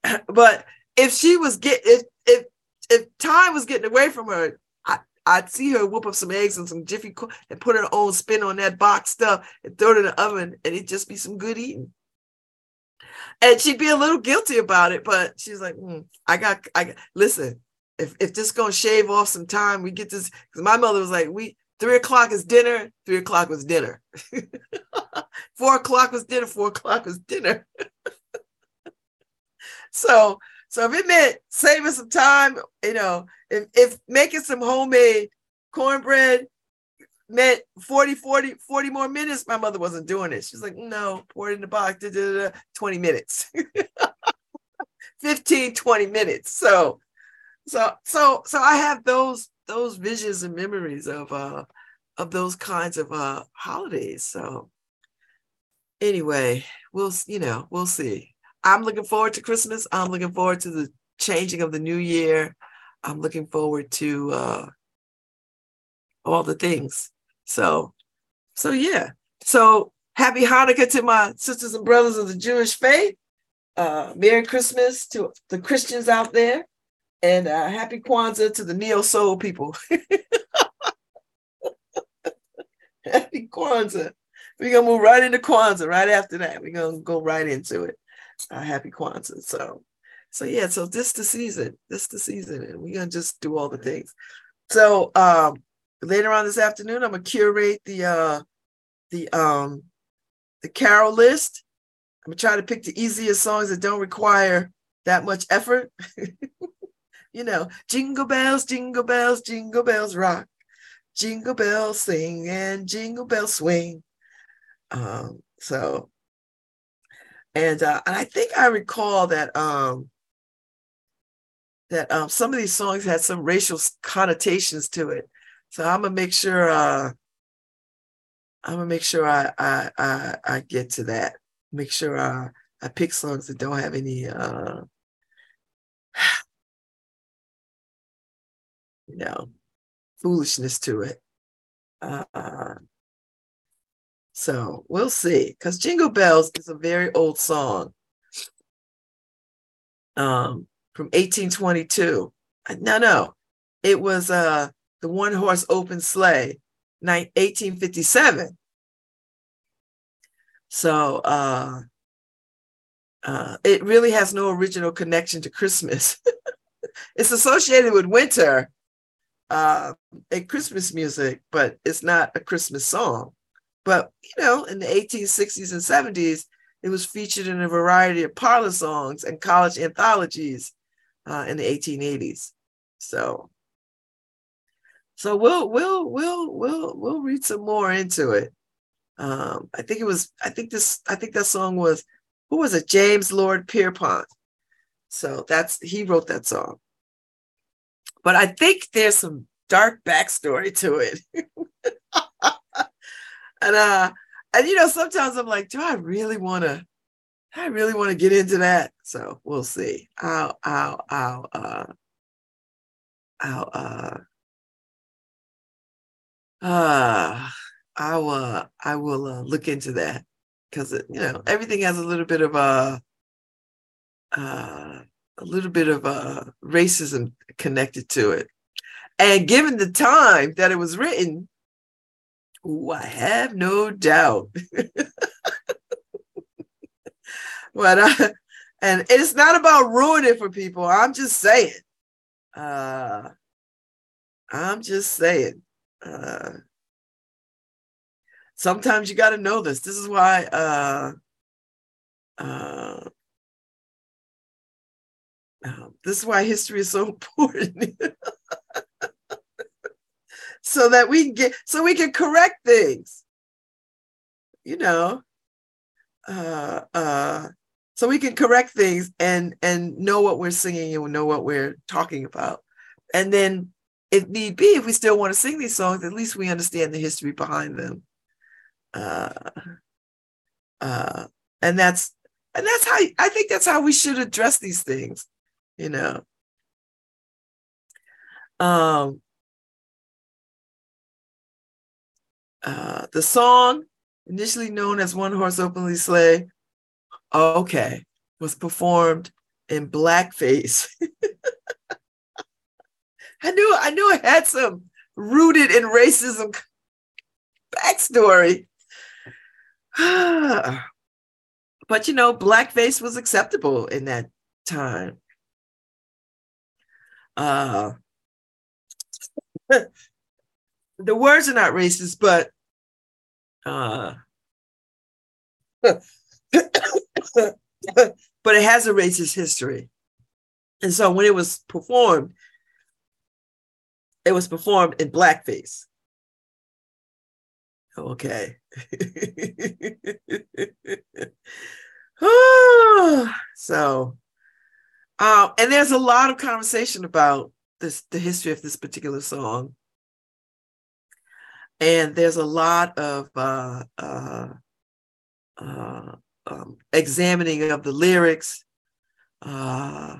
but if she was get if if if time was getting away from her, I, I'd see her whoop up some eggs and some jiffy corn and put her own spin on that box stuff and throw it in the oven, and it'd just be some good eating. And she'd be a little guilty about it, but she's like, mm, "I got, I got, listen if if this gonna shave off some time, we get this because my mother was like, we three o'clock is dinner, three o'clock was dinner. four o'clock was dinner, four o'clock was dinner. so so if it meant saving some time, you know, if if making some homemade cornbread meant 40, 40, 40 more minutes, my mother wasn't doing it. She's like, no, pour it in the box, da, da, da, 20 minutes. 15, 20 minutes. So so so so I have those those visions and memories of uh of those kinds of uh holidays. So anyway, we'll you know, we'll see. I'm looking forward to Christmas. I'm looking forward to the changing of the new year. I'm looking forward to uh all the things. So so yeah. So happy Hanukkah to my sisters and brothers of the Jewish faith. Uh Merry Christmas to the Christians out there and uh, happy Kwanzaa to the neo soul people. happy Kwanzaa. We're gonna move right into Kwanzaa right after that. We're gonna go right into it. Uh, happy Kwanzaa. So, so yeah. So this the season. This the season, and we're gonna just do all the things. So um, later on this afternoon, I'm gonna curate the uh, the um, the carol list. I'm gonna try to pick the easiest songs that don't require that much effort. you know, jingle bells, jingle bells, jingle bells rock, jingle bells sing and jingle bells swing. Um, so, and uh, and I think I recall that um that um some of these songs had some racial connotations to it. So I'm gonna make sure uh I'm gonna make sure I I I, I get to that. Make sure I I pick songs that don't have any uh you know, foolishness to it. Uh, so we'll see. Because Jingle Bells is a very old song. Um, from 1822. Uh, No, no. It was uh the one horse open sleigh, 1857. So uh uh, it really has no original connection to Christmas. it's associated with winter uh, and Christmas music, but it's not a Christmas song. But you know, in the 1860s and 70s, it was featured in a variety of parlor songs and college anthologies uh, in the 1880s. So, so we'll we'll we'll we'll we'll read some more into it. Um, I think it was. I think this. I think that song was who was it? James Lord Pierpont. So that's he wrote that song. But I think there's some dark backstory to it. and uh and you know, sometimes I'm like, do I really want to I really want to get into that? So we'll see. I'll I'll I'll uh I'll uh uh I will uh, I will uh, look into that because you know everything has a little bit of a uh, a little bit of uh, racism connected to it, and given the time that it was written, ooh, I have no doubt. but uh, and it's not about ruining for people. I'm just saying. Uh, I'm just saying. Uh, sometimes you got to know this. This is why uh, uh, um, this is why history is so important. so that we get so we can correct things. You know. Uh uh so we can correct things and and know what we're singing and know what we're talking about. And then if need be, if we still want to sing these songs, at least we understand the history behind them uh, uh, and that's and that's how I think that's how we should address these things, you know. Um, uh, the song, initially known as "One Horse Open Sleigh," okay, was performed in blackface. I knew I knew it had some rooted in racism backstory. but you know, blackface was acceptable in that time. Uh, the words are not racist, but uh, but it has a racist history. And so when it was performed, it was performed in blackface. Okay. so, uh, and there's a lot of conversation about this, the history of this particular song. And there's a lot of uh, uh, uh, um, examining of the lyrics uh,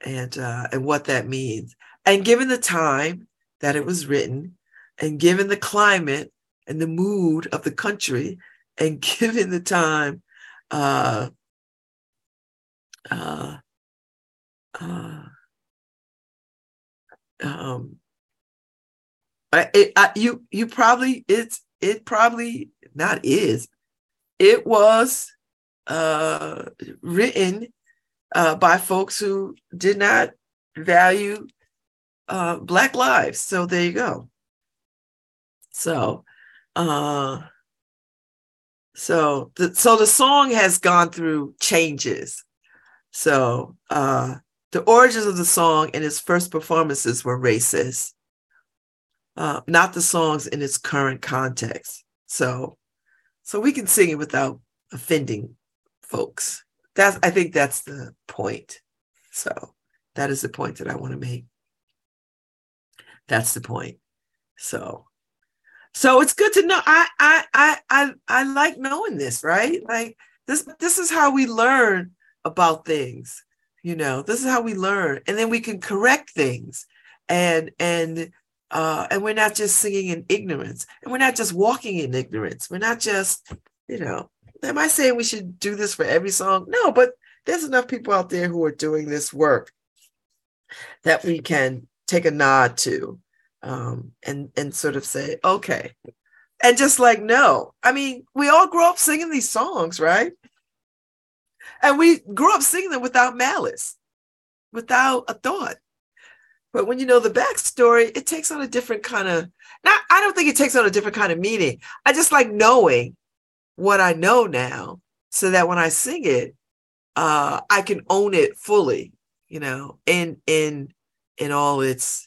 and uh, and what that means. And given the time that it was written, and given the climate and the mood of the country, and given the time, uh, um, it, I, you you probably it's it probably not is it was uh, written uh, by folks who did not value uh, black lives. So there you go. So, uh, so the so the song has gone through changes. So uh, the origins of the song and its first performances were racist, uh, not the songs in its current context. So, so we can sing it without offending folks. That's I think that's the point. So that is the point that I want to make. That's the point. So so it's good to know. I I I I I like knowing this, right? Like this this is how we learn about things. You know, this is how we learn. And then we can correct things and and uh, and we're not just singing in ignorance, and we're not just walking in ignorance. We're not just, you know, am I saying we should do this for every song? No, but there's enough people out there who are doing this work that we can take a nod to um, and and sort of say, okay, and just like no, I mean, we all grew up singing these songs, right? And we grew up singing them without malice, without a thought. But when you know the backstory, it takes on a different kind of. Not, I don't think it takes on a different kind of meaning. I just like knowing what I know now, so that when I sing it, uh, I can own it fully. You know, in in in all its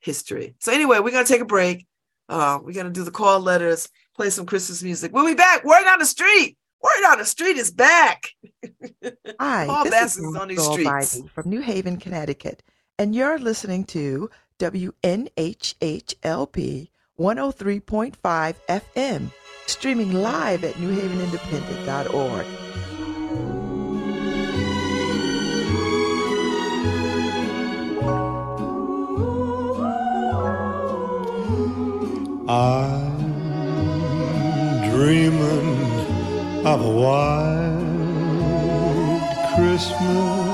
history. So anyway, we're gonna take a break. Uh, we're gonna do the call letters, play some Christmas music. We'll be back. Word on the street. Word on the street is back. Hi, Paul this Bass is is on these streets. Biden from New Haven, Connecticut, and you're listening to WNHHLP 103.5 FM, streaming live at newhavenindependent.org. I'm dreaming of a white Christmas,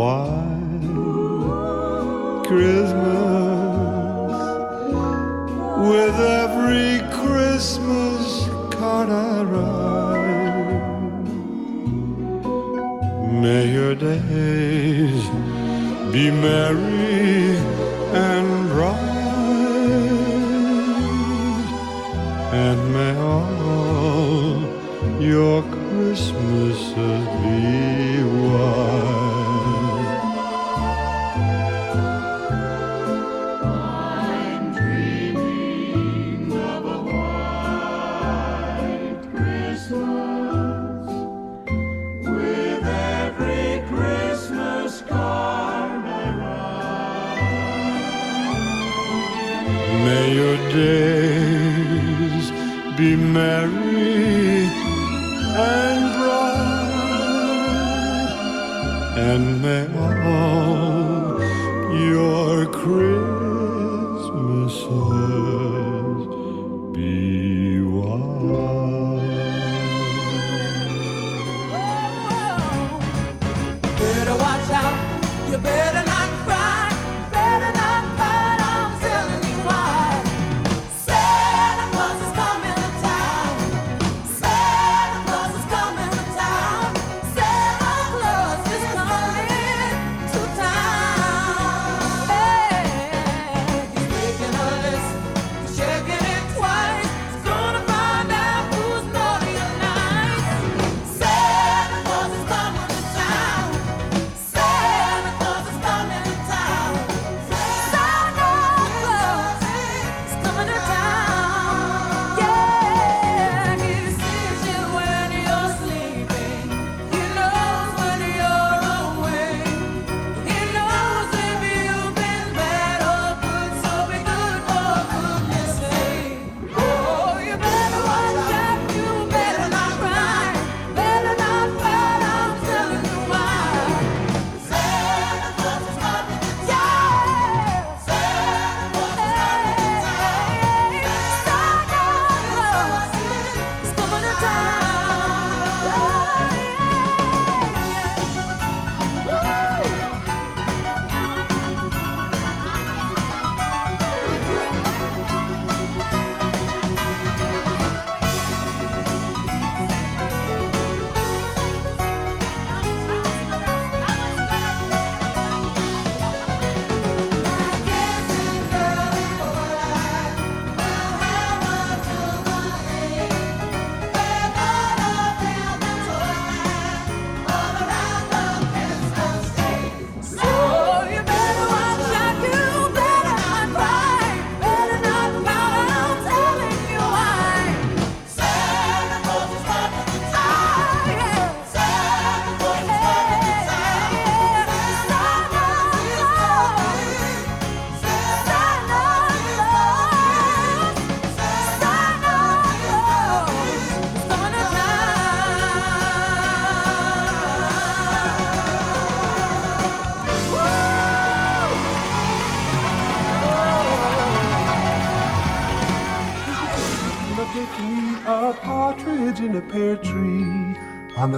white Christmas with every Christmas card I write. May your days be merry and bright, and may all your Christmases be white. Days. Be merry and bright, and may all your Christmases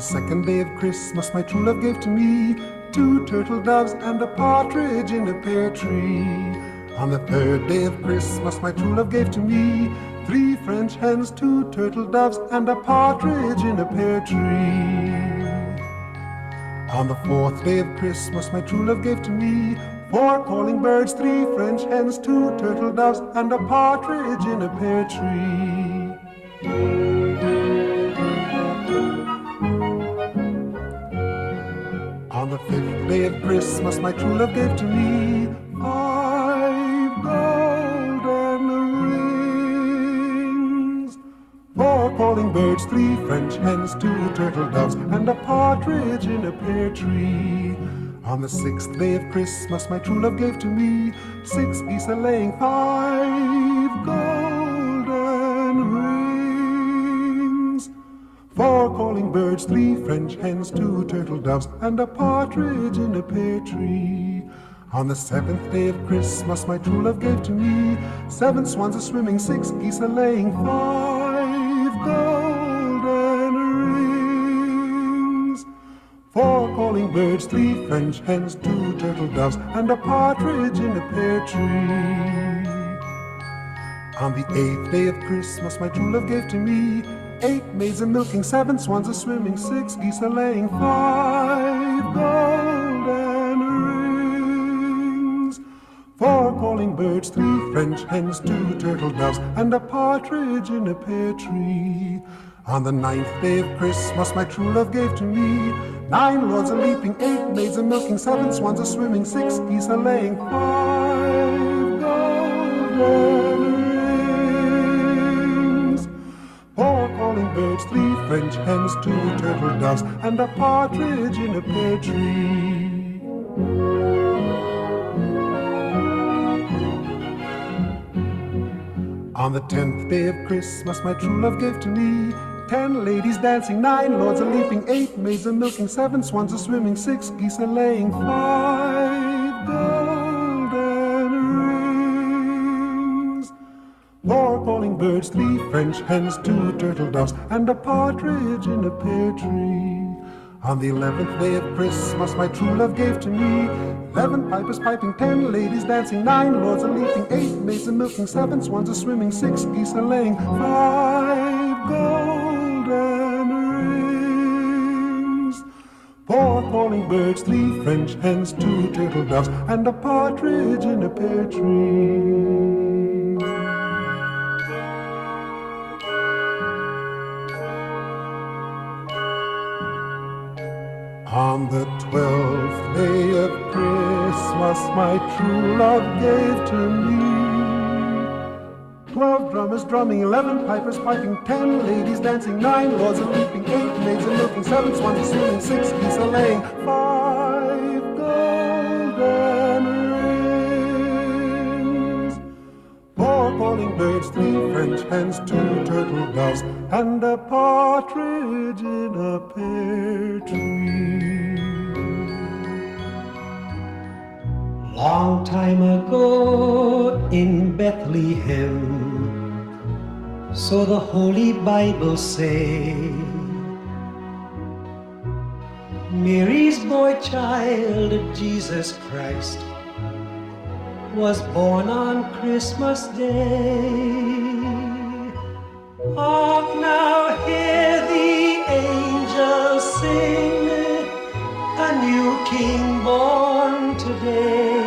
second day of Christmas, my true love gave to me two turtle doves and a partridge in a pear tree. On the third day of Christmas, my true love gave to me three French hens, two turtle doves, and a partridge in a pear tree. On the fourth day of Christmas, my true love gave to me four calling birds, three French hens, two turtle doves, and a partridge in a pear tree. My true love gave to me five golden rings. Four calling birds, three French hens, two turtle doves, and a partridge in a pear tree. On the sixth day of Christmas, my true love gave to me six geese a laying, five birds, three French hens, two turtle doves, and a partridge in a pear tree. On the seventh day of Christmas, my true love gave to me seven swans a swimming, six geese a laying, five golden rings. Four calling birds, three French hens, two turtle doves, and a partridge in a pear tree. On the eighth day of Christmas, my true love gave to me eight maids a milking, seven swans a swimming, six geese a laying, five golden rings. Four calling birds, three French hens, two turtle doves, and a partridge in a pear tree. On the ninth day of Christmas, my true love gave to me nine lords a leaping, eight maids a milking, seven swans a swimming, six geese a laying, five golden birds, three French hens, two turtle doves, and a partridge in a pear tree. On the tenth day of Christmas, my true love gave to me ten ladies dancing, nine lords a leaping, eight maids a milking, seven swans a swimming, six geese a laying, five birds, three French hens, two turtle doves, and a partridge in a pear tree. On the eleventh day of Christmas, my true love gave to me eleven pipers piping, ten ladies dancing, nine lords a leaping, eight maids a milking, seven swans a swimming, six geese a laying, five golden rings. Four calling birds, three French hens, two turtle doves, and a partridge in a pear tree. On the twelfth day of Christmas, my true love gave to me. Twelve drummers drumming, eleven pipers piping, ten ladies dancing, nine lords a leaping, eight maids a milking, seven swans a swimming, six geese a laying, five golden rings. Four calling birds, three French hens, two turtle doves, and a partridge in a pear tree. Long time ago in Bethlehem, so the Holy Bible say, Mary's boy child, Jesus Christ, was born on Christmas Day. Hark now, hear the angels sing, a new King born today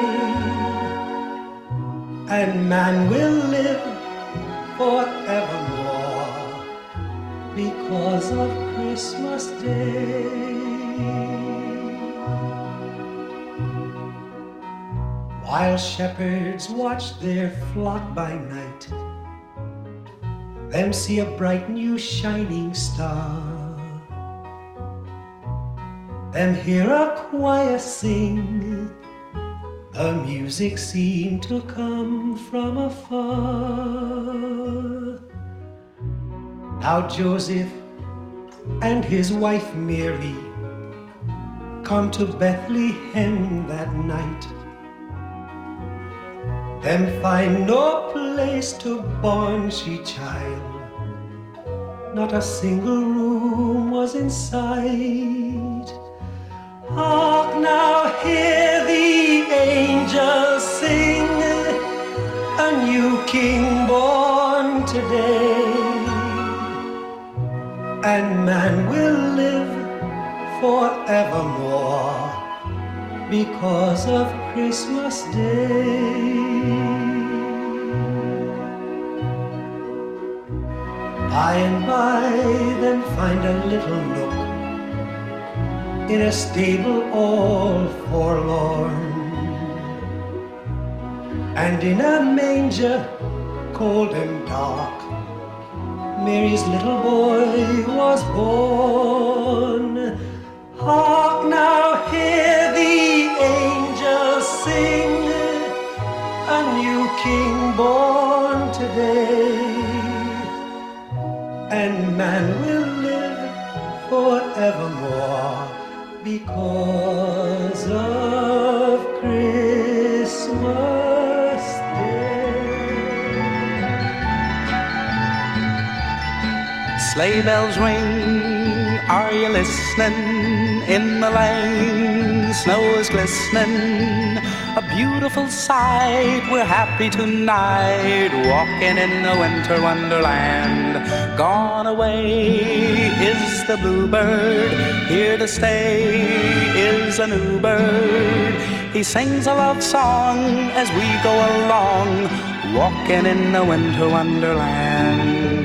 and man will live forevermore because of Christmas Day. While shepherds watch their flock by night, them see a bright new shining star. Them hear a choir sing the music seemed to come from afar. Now Joseph and his wife Mary come to Bethlehem that night. Them find no place to born she child, not a single room was in sight. Hark now, hear the angels sing, a new king born today. And man will live forevermore because of Christmas Day. By and by, then find a little nook in a stable all forlorn, and in a manger cold and dark, Mary's little boy was born. Hark now, hear the angels sing, a new king born today and man will live forevermore because of Sleigh bells ring, are you listening? In the lane, snow is glistening. A beautiful sight, we're happy tonight, walking in the winter wonderland. Gone away is the bluebird, here to stay is a new bird. He sings a love song as we go along, walking in the winter wonderland.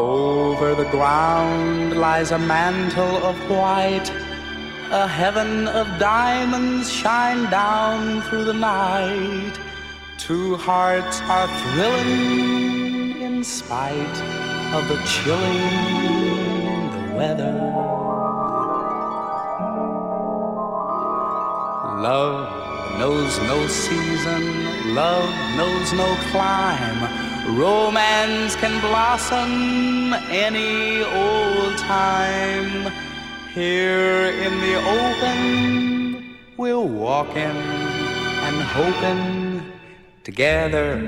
Over the ground lies a mantle of white. A heaven of diamonds shine down through the night. Two hearts are thrilling in spite of the chilling the weather. Love knows no season, love knows no clime. Romance can blossom any old time. Here in the open, we're walking and hoping together,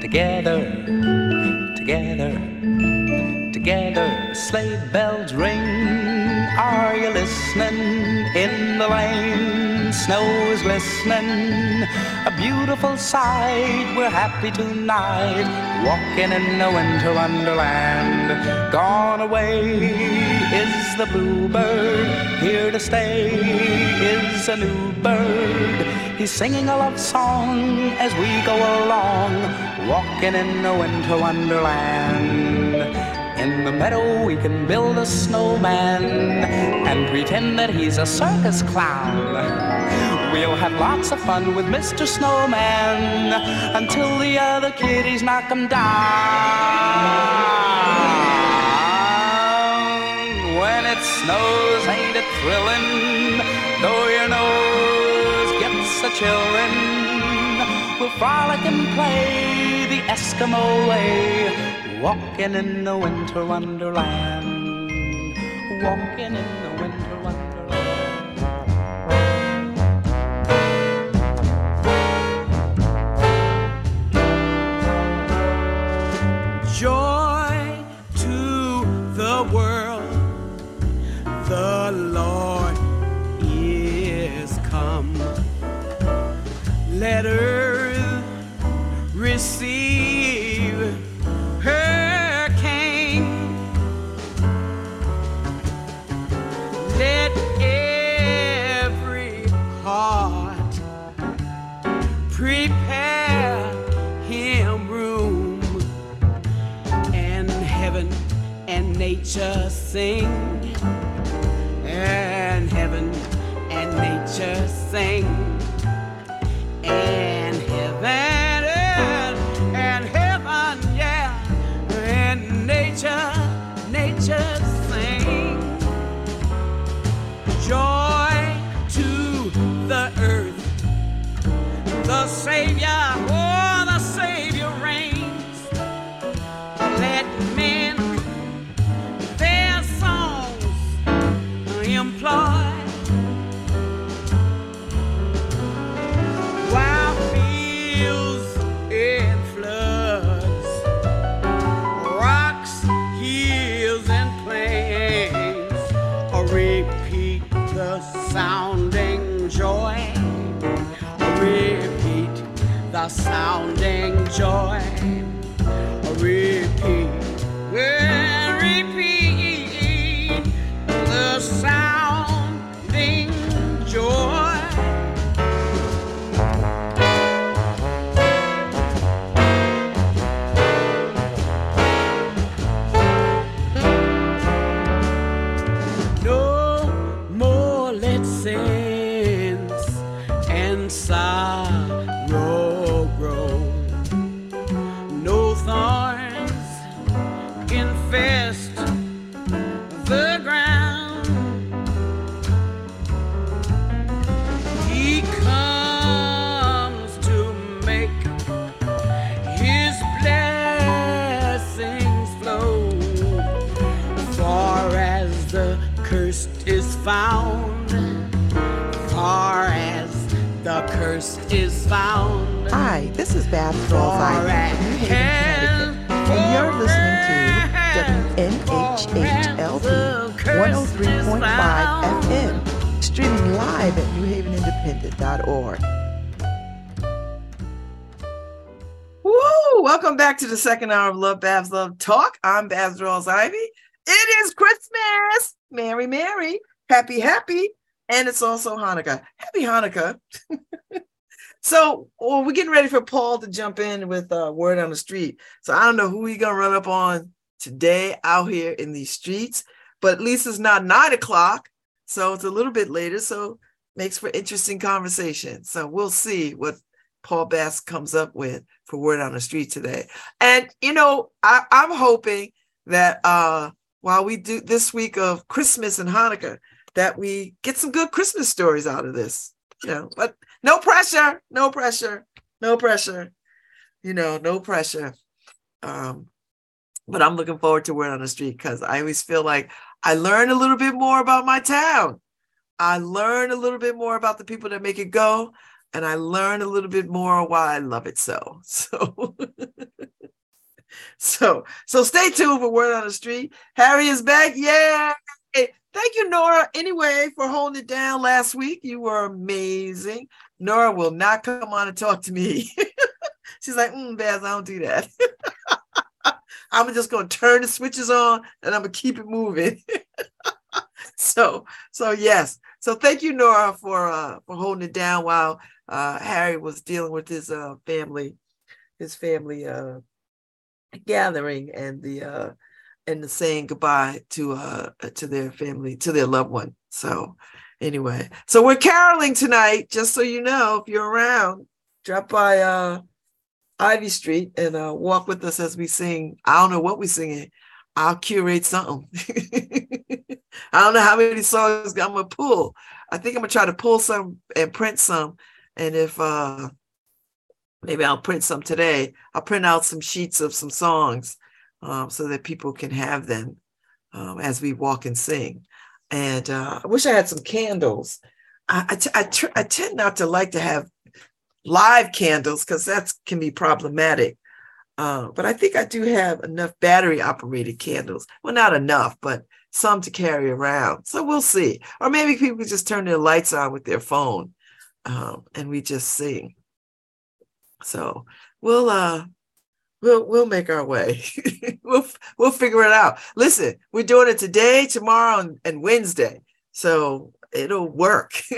together, together, together. Sleigh bells ring. Are you listening? In the lane, snow is glistening. A beautiful sight. We're happy tonight, walking in the winter wonderland. Gone away is the bluebird. Here to stay is a new bird. He's singing a love song as we go along, walking in the winter wonderland. In the meadow, we can build a snowman and pretend that he's a circus clown. We'll have lots of fun with Mr. Snowman until the other kiddies knock him down. When it snows, ain't it thrilling? Though your nose gets a chillin', we'll frolic and play the Eskimo way, walking in the winter wonderland. Walking in the winter wonderland. joy to the world. The Lord is come. Let earth receive nature sing and heaven and nature sing sounding joy. Repeat, is found. Hi, this is Far Ivy from New Haven, Connecticut, and you're listening to WNHHLP 103.5 FM, streaming live at newhavenindependent.org. Woo! Welcome back to the second hour of Love Babs Love Talk. I'm Babs Rawls Ivy. It is Christmas. Merry, Merry, happy, happy. And it's also Hanukkah. Happy Hanukkah. so well, we're getting ready for Paul to jump in with uh, word on the street. So I don't know who he gonna run up on today out here in these streets, but at least it's not nine o'clock. So it's a little bit later. So makes for interesting conversation. So we'll see what Paul Bass comes up with for word on the street today. And you know, I, I'm hoping that uh while we do this week of Christmas and Hanukkah, that we get some good Christmas stories out of this. You know, but no pressure, no pressure, no pressure. You know, no pressure. Um, but I'm looking forward to word on the street because I always feel like I learn a little bit more about my town. I learn a little bit more about the people that make it go, and I learn a little bit more why I love it so. So, so, so stay tuned for word on the street. Harry is back. Yeah. Thank you, Nora. Anyway, for holding it down last week, you were amazing. Nora will not come on and talk to me. She's like, mm, Babs, I don't do that. I'm just gonna turn the switches on and I'm gonna keep it moving. so, so yes. So thank you, Nora, for uh for holding it down while uh Harry was dealing with his uh family, his family uh gathering and the uh and the saying goodbye to uh to their family, to their loved one. So anyway, so we're caroling tonight, just so you know, if you're around, drop by uh Ivy Street and uh, walk with us as we sing. I don't know what we're singing. I'll curate something. I don't know how many songs I'm gonna pull. I think I'm gonna try to pull some and print some. And if uh maybe I'll print some today, I'll print out some sheets of some songs um, so that people can have them um, as we walk and sing. And uh, I wish I had some candles. I, I, t- I, tr- I tend not to like to have live candles because that can be problematic. Uh, but I think I do have enough battery operated candles. Well, not enough, but some to carry around. So we'll see. Or maybe people just turn their lights on with their phone um, and we just sing. So we'll uh we'll we'll make our way. we'll we'll figure it out. Listen, we're doing it today, tomorrow, and, and Wednesday. So it'll work.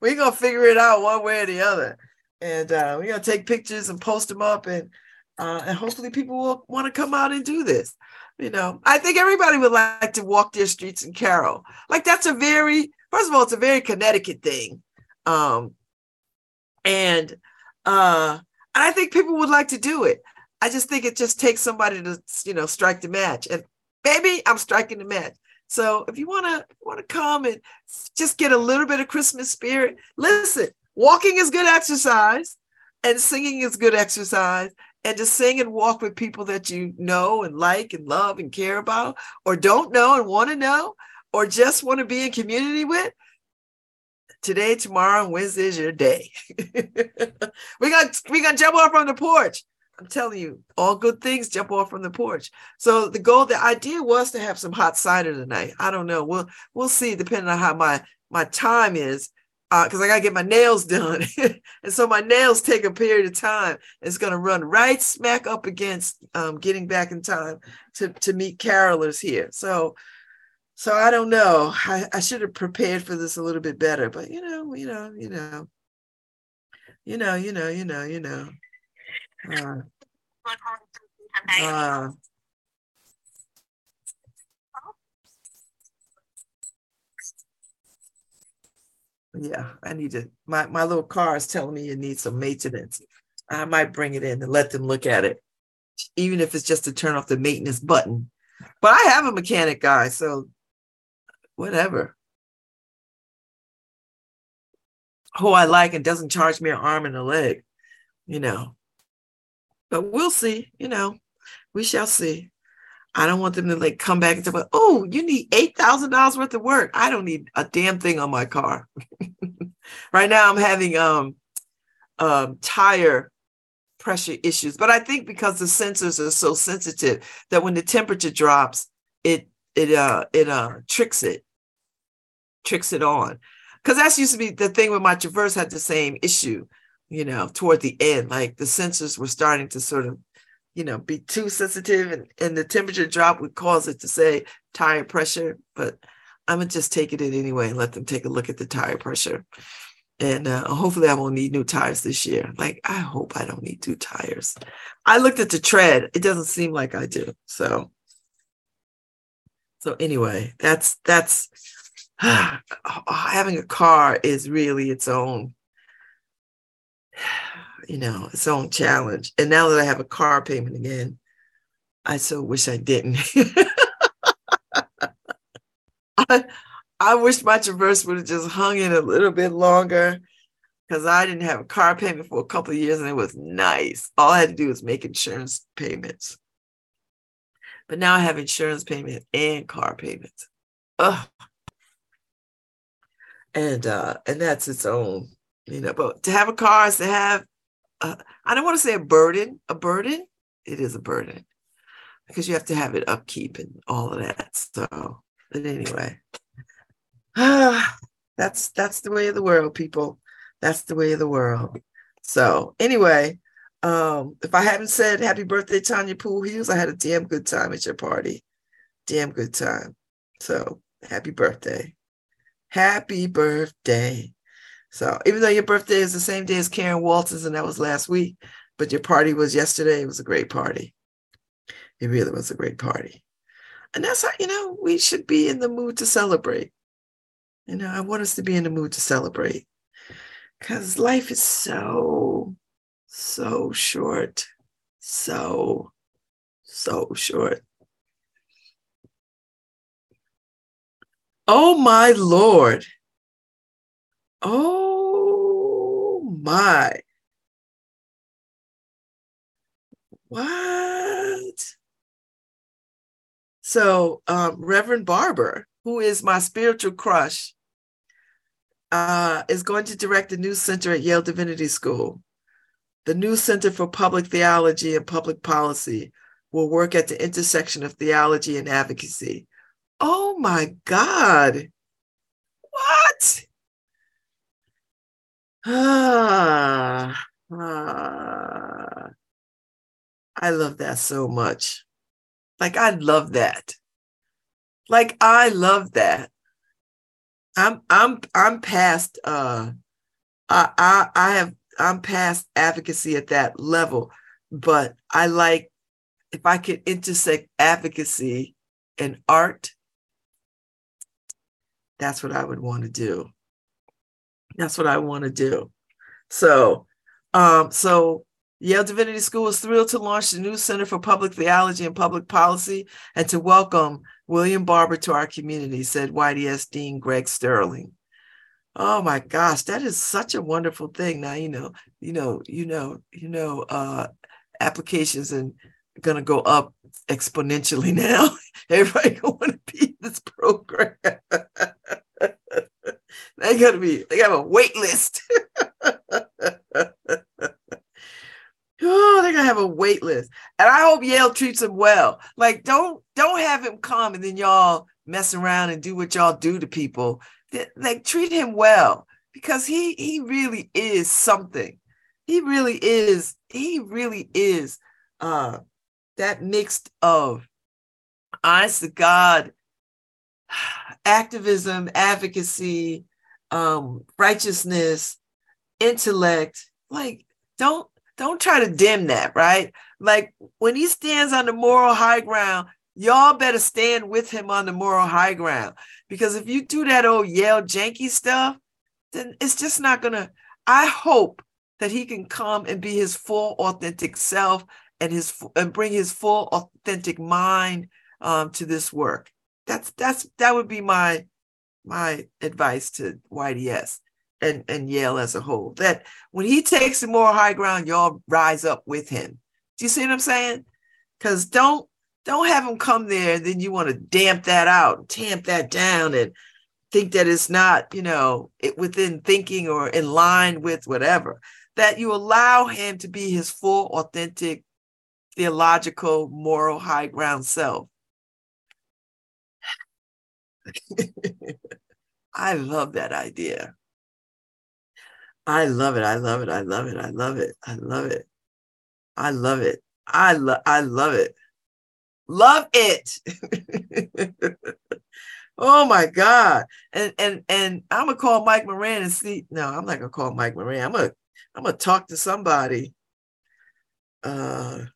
we're gonna figure it out one way or the other. And uh, we're gonna take pictures and post them up and uh, and hopefully people will want to come out and do this. You know, I think everybody would like to walk their streets and carol. Like that's a very first of all, it's a very Connecticut thing. Um, and uh, and I think people would like to do it. I just think it just takes somebody to, you know, strike the match. And baby, I'm striking the match. So if you wanna want to come and just get a little bit of Christmas spirit, listen. Walking is good exercise, and singing is good exercise. And to sing and walk with people that you know and like and love and care about, or don't know and want to know, or just want to be in community with, today, tomorrow, and Wednesday is your day. we're gonna we're gonna jump off from the porch. I'm telling you, all good things jump off from the porch. So the goal, the idea was to have some hot cider tonight. I don't know. We'll we'll see, depending on how my my time is. because I gotta get my nails done, and so my nails take a period of time. It's gonna run right smack up against um, getting back in time to to meet carolers here. So, so I don't know. I, I should have prepared for this a little bit better, but you know, you know, you know, you know, you know, you know, you know. Uh, uh, yeah, I need to. My my little car is telling me it needs some maintenance. I might bring it in and let them look at it, even if it's just to turn off the maintenance button. But I have a mechanic guy, so whatever. Who I like and doesn't charge me an arm and a leg, you know. But we'll see, you know. We shall see. I don't want them to like come back and say, "Oh, you need eight thousand dollars worth of work." I don't need a damn thing on my car. right now, I'm having um, um, tire pressure issues, but I think because the sensors are so sensitive that when the temperature drops, it it uh it uh tricks it, tricks it on. Because that's used to be the thing with my Traverse had the same issue, you know, toward the end, like the sensors were starting to sort of you know, be too sensitive and, and the temperature drop would cause it to say tire pressure. But I'm gonna just take it in anyway and let them take a look at the tire pressure. And uh, hopefully I won't need new tires this year. Like I hope I don't need new tires. I looked at the tread. It doesn't seem like I do. So so anyway, that's that's having a car is really its own you know, its own challenge. And now that I have a car payment again, I so wish I didn't. I, I wish my Traverse would have just hung in a little bit longer because I didn't have a car payment for a couple of years and it was nice. All I had to do was make insurance payments. But now I have insurance payment and car payments. Ugh. And uh, and that's its own, you know. But to have a car is to have I don't want to say a burden, a burden. It is a burden because you have to have it upkeep and all of that. So, but anyway, that's that's the way of the world, people. That's the way of the world. So anyway, um, if I haven't said happy birthday, Tanya Pool Hughes, I had a damn good time at your party. Damn good time. So happy birthday. Happy birthday. So even though your birthday is the same day as Karen Walters, and that was last week, but your party was yesterday, it was a great party. It really was a great party. And that's how, you know, we should be in the mood to celebrate. You know, I want us to be in the mood to celebrate because life is so, so short. So, so short. Oh my Lord. Oh my. What? So, um, Reverend Barber, who is my spiritual crush, uh, is going to direct a new center at Yale Divinity School. The new Center for Public Theology and Public Policy will work at the intersection of theology and advocacy. Oh my God. What? Ah, ah, I love that so much. Like I love that. Like I love that. I'm I'm I'm past uh I I I have I'm past advocacy at that level, but I like if I could intersect advocacy and art, that's what I would want to do. That's what I want to do. So, um, so Yale Divinity School is thrilled to launch the new Center for Public Theology and Public Policy and to welcome William Barber to our community, said YDS Dean Greg Sterling. Oh my gosh, that is such a wonderful thing. Now you know, you know, you know, you know, uh applications and gonna go up exponentially now. Everybody want to be in this program. they gotta be, they have a wait list. oh, they're gonna have a wait list. And I hope Yale treats him well. Like, don't don't have him come and then y'all mess around and do what y'all do to people. Like, treat him well. because he he really is something. He really is. He really is uh that mixed of honest to God activism, advocacy, um, righteousness, intellect. Like, don't don't try to dim that, right? Like when he stands on the moral high ground, y'all better stand with him on the moral high ground. Because if you do that old Yale janky stuff, then it's just not gonna. I hope that he can come and be his full authentic self and his and bring his full authentic mind um, to this work. That's that's that would be my my advice to YDS and, and Yale as a whole. That when he takes the moral high ground, y'all rise up with him. Do you see what I'm saying? Because don't don't have him come there, and then you want to damp that out, tamp that down, and think that it's not, you know, it within thinking or in line with whatever. That you allow him to be his full, authentic, theological, moral, high ground self. I love that idea. I love it. I love it. I love it. I love it. I love it. I love it. I love I love it. Love it. oh my God. And and and I'm gonna call Mike Moran and see. No, I'm not gonna call Mike Moran. I'm gonna I'm gonna talk to somebody. Uh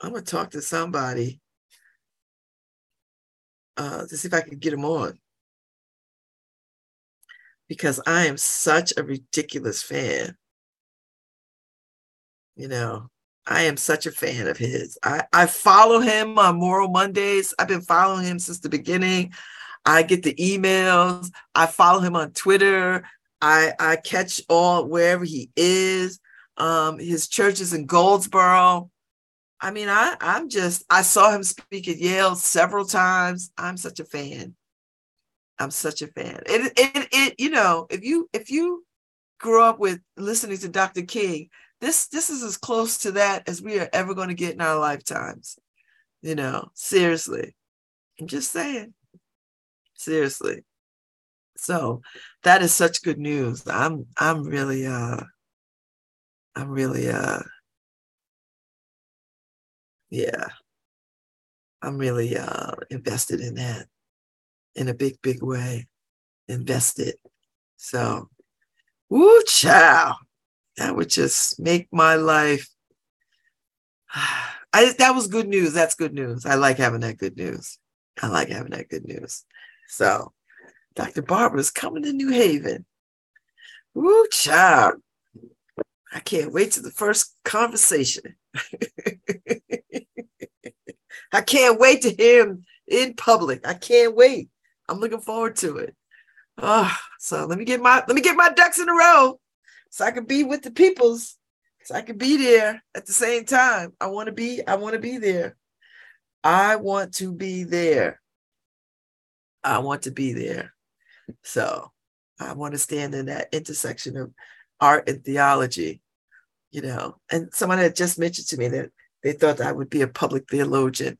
I'm gonna talk to somebody uh to see if I can get him on because I am such a ridiculous fan. You know, I am such a fan of his. I, I follow him on Moral Mondays. I've been following him since the beginning. I get the emails. I follow him on Twitter. I, I catch all wherever he is. Um, his church is in Goldsboro. I mean, I, I'm just, I saw him speak at Yale several times. I'm such a fan. I'm such a fan. It, it, it, you know, if you, if you grew up with listening to Dr. King, this, this is as close to that as we are ever going to get in our lifetimes. You know, seriously. I'm just saying. Seriously. So that is such good news. I'm, I'm really, uh, I'm really, uh, yeah, I'm really uh, invested in that in a big, big way. Invested. So, woo, chow. That would just make my life. I, that was good news. That's good news. I like having that good news. I like having that good news. So, Dr. Barber's coming to New Haven. Woo, child. I can't wait to the first conversation. I can't wait to hear him in public. I can't wait. I'm looking forward to it. Oh, so let me get my let me get my ducks in a row so I can be with the peoples. So I can be there at the same time. I want to be, I want to be there. I want to be there. I want to be there. So I want to stand in that intersection of art and theology, you know. And someone had just mentioned to me that they thought I would be a public theologian.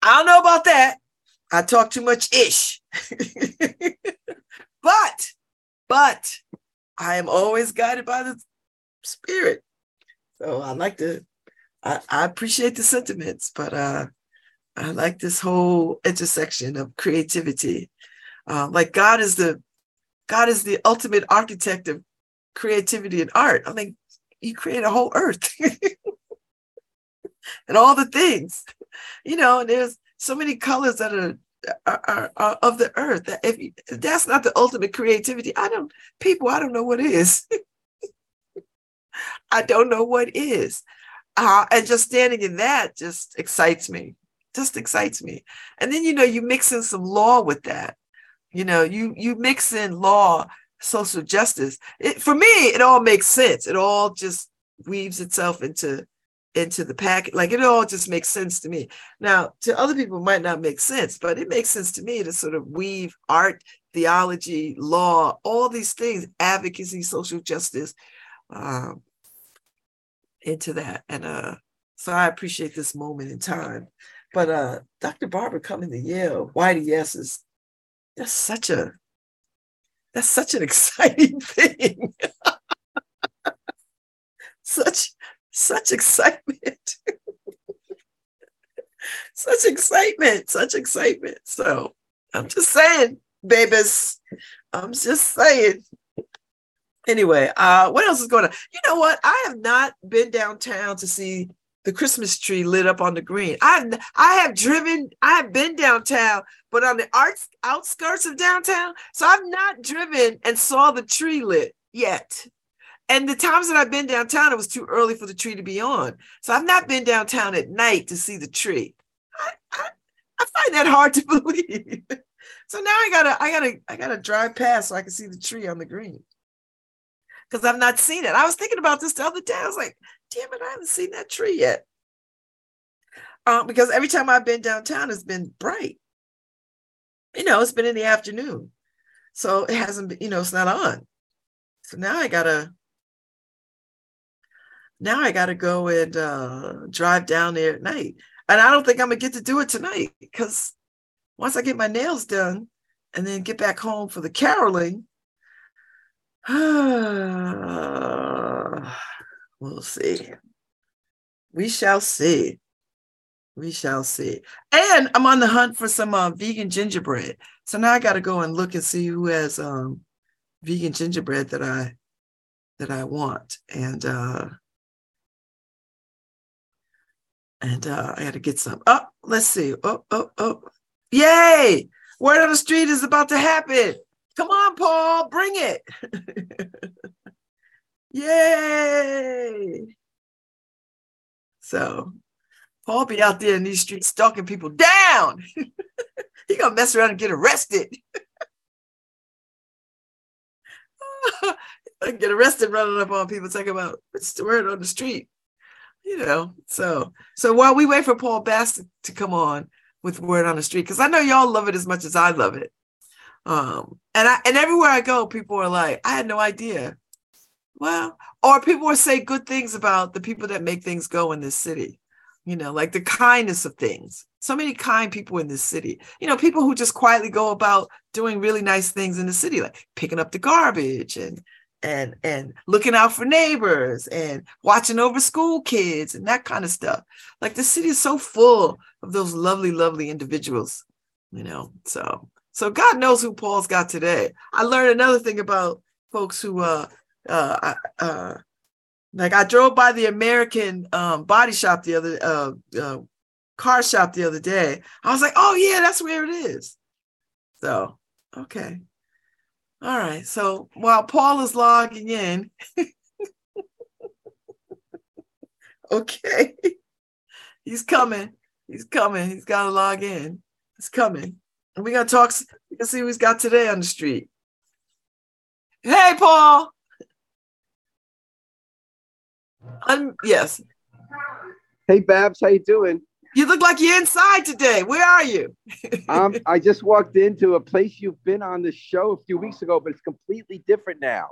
I don't know about that. I talk too much ish. but, but I am always guided by the spirit. So I like to, I, I appreciate the sentiments, but uh, I like this whole intersection of creativity. Uh, like God is the, God is the ultimate architect of creativity and art. I mean, He create a whole earth and all the things, you know. There's so many colors that are are, are, are of the earth. That if, you, if that's not the ultimate creativity, I don't people. I don't know what is. I don't know what is. Uh, and just standing in that just excites me. Just excites me. And then you know you mix in some law with that. You know you you mix in law, social justice. It, for me, it all makes sense. It all just weaves itself into into the packet. Like it all just makes sense to me. Now, to other people, might not make sense, but it makes sense to me to sort of weave art, theology, law, all these things, advocacy, social justice, um, into that. And uh, so I appreciate this moment in time. But uh, Dr. Barber coming to Yale, YDS is that's such a That's such an exciting thing. such such excitement. such excitement, such excitement. So I'm just saying, babies. I'm just saying. Anyway, uh, what else is going on? You know what? I have not been downtown to see the Christmas tree lit up on the green. I've I have driven, I have been downtown, but on the arts outskirts of downtown. So I've not driven and saw the tree lit yet. And the times that I've been downtown, it was too early for the tree to be on. So I've not been downtown at night to see the tree. I, I, I find that hard to believe. so now I gotta, I gotta, I gotta drive past so I can see the tree on the green. Because I've not seen it. I was thinking about this the other day. I was like, damn it, I haven't seen that tree yet. Um, because every time I've been downtown, it's been bright. You know, it's been in the afternoon. So it hasn't been, you know, it's not on. So now I gotta now I gotta go and uh drive down there at night. And I don't think I'm gonna get to do it tonight because once I get my nails done and then get back home for the caroling, we'll see. We shall see. We shall see. And I'm on the hunt for some uh, vegan gingerbread. So now I got to go and look and see who has um, vegan gingerbread that I that I want. And uh, and uh, I got to get some. Oh, let's see. Oh, oh, oh. Yay! Word on the street is about to happen. Come on, Paul, bring it. Yay! So Paul be out there in these streets stalking people down. he gonna mess around and get arrested. get arrested running up on people talking about what's the word on the street. You know, so so while we wait for Paul Bass to, come on with word on the street, because I know y'all love it as much as I love it. Um, and I and everywhere I go, people are like, I had no idea. Well, or people will say good things about the people that make things go in this city. You know, like the kindness of things. So many kind people in this city. You know, people who just quietly go about doing really nice things in the city, like picking up the garbage and and and looking out for neighbors and watching over school kids and that kind of stuff. Like the city is so full of those lovely, lovely individuals. You know, so so God knows who Paul's got today. I learned another thing about folks who uh uh uh like I drove by the American um body shop the other uh, uh car shop the other day. I was like, oh yeah, that's where it is. So okay. All right. So while Paul is logging in, okay, he's coming. He's coming. He's got to log in. He's coming. And we're to talk. See who he's got today on the street. Hey, Paul. Um, yes. Hey, Babs, how you doing? You look like you're inside today. Where are you? um, I just walked into a place you've been on the show a few weeks ago, but it's completely different now.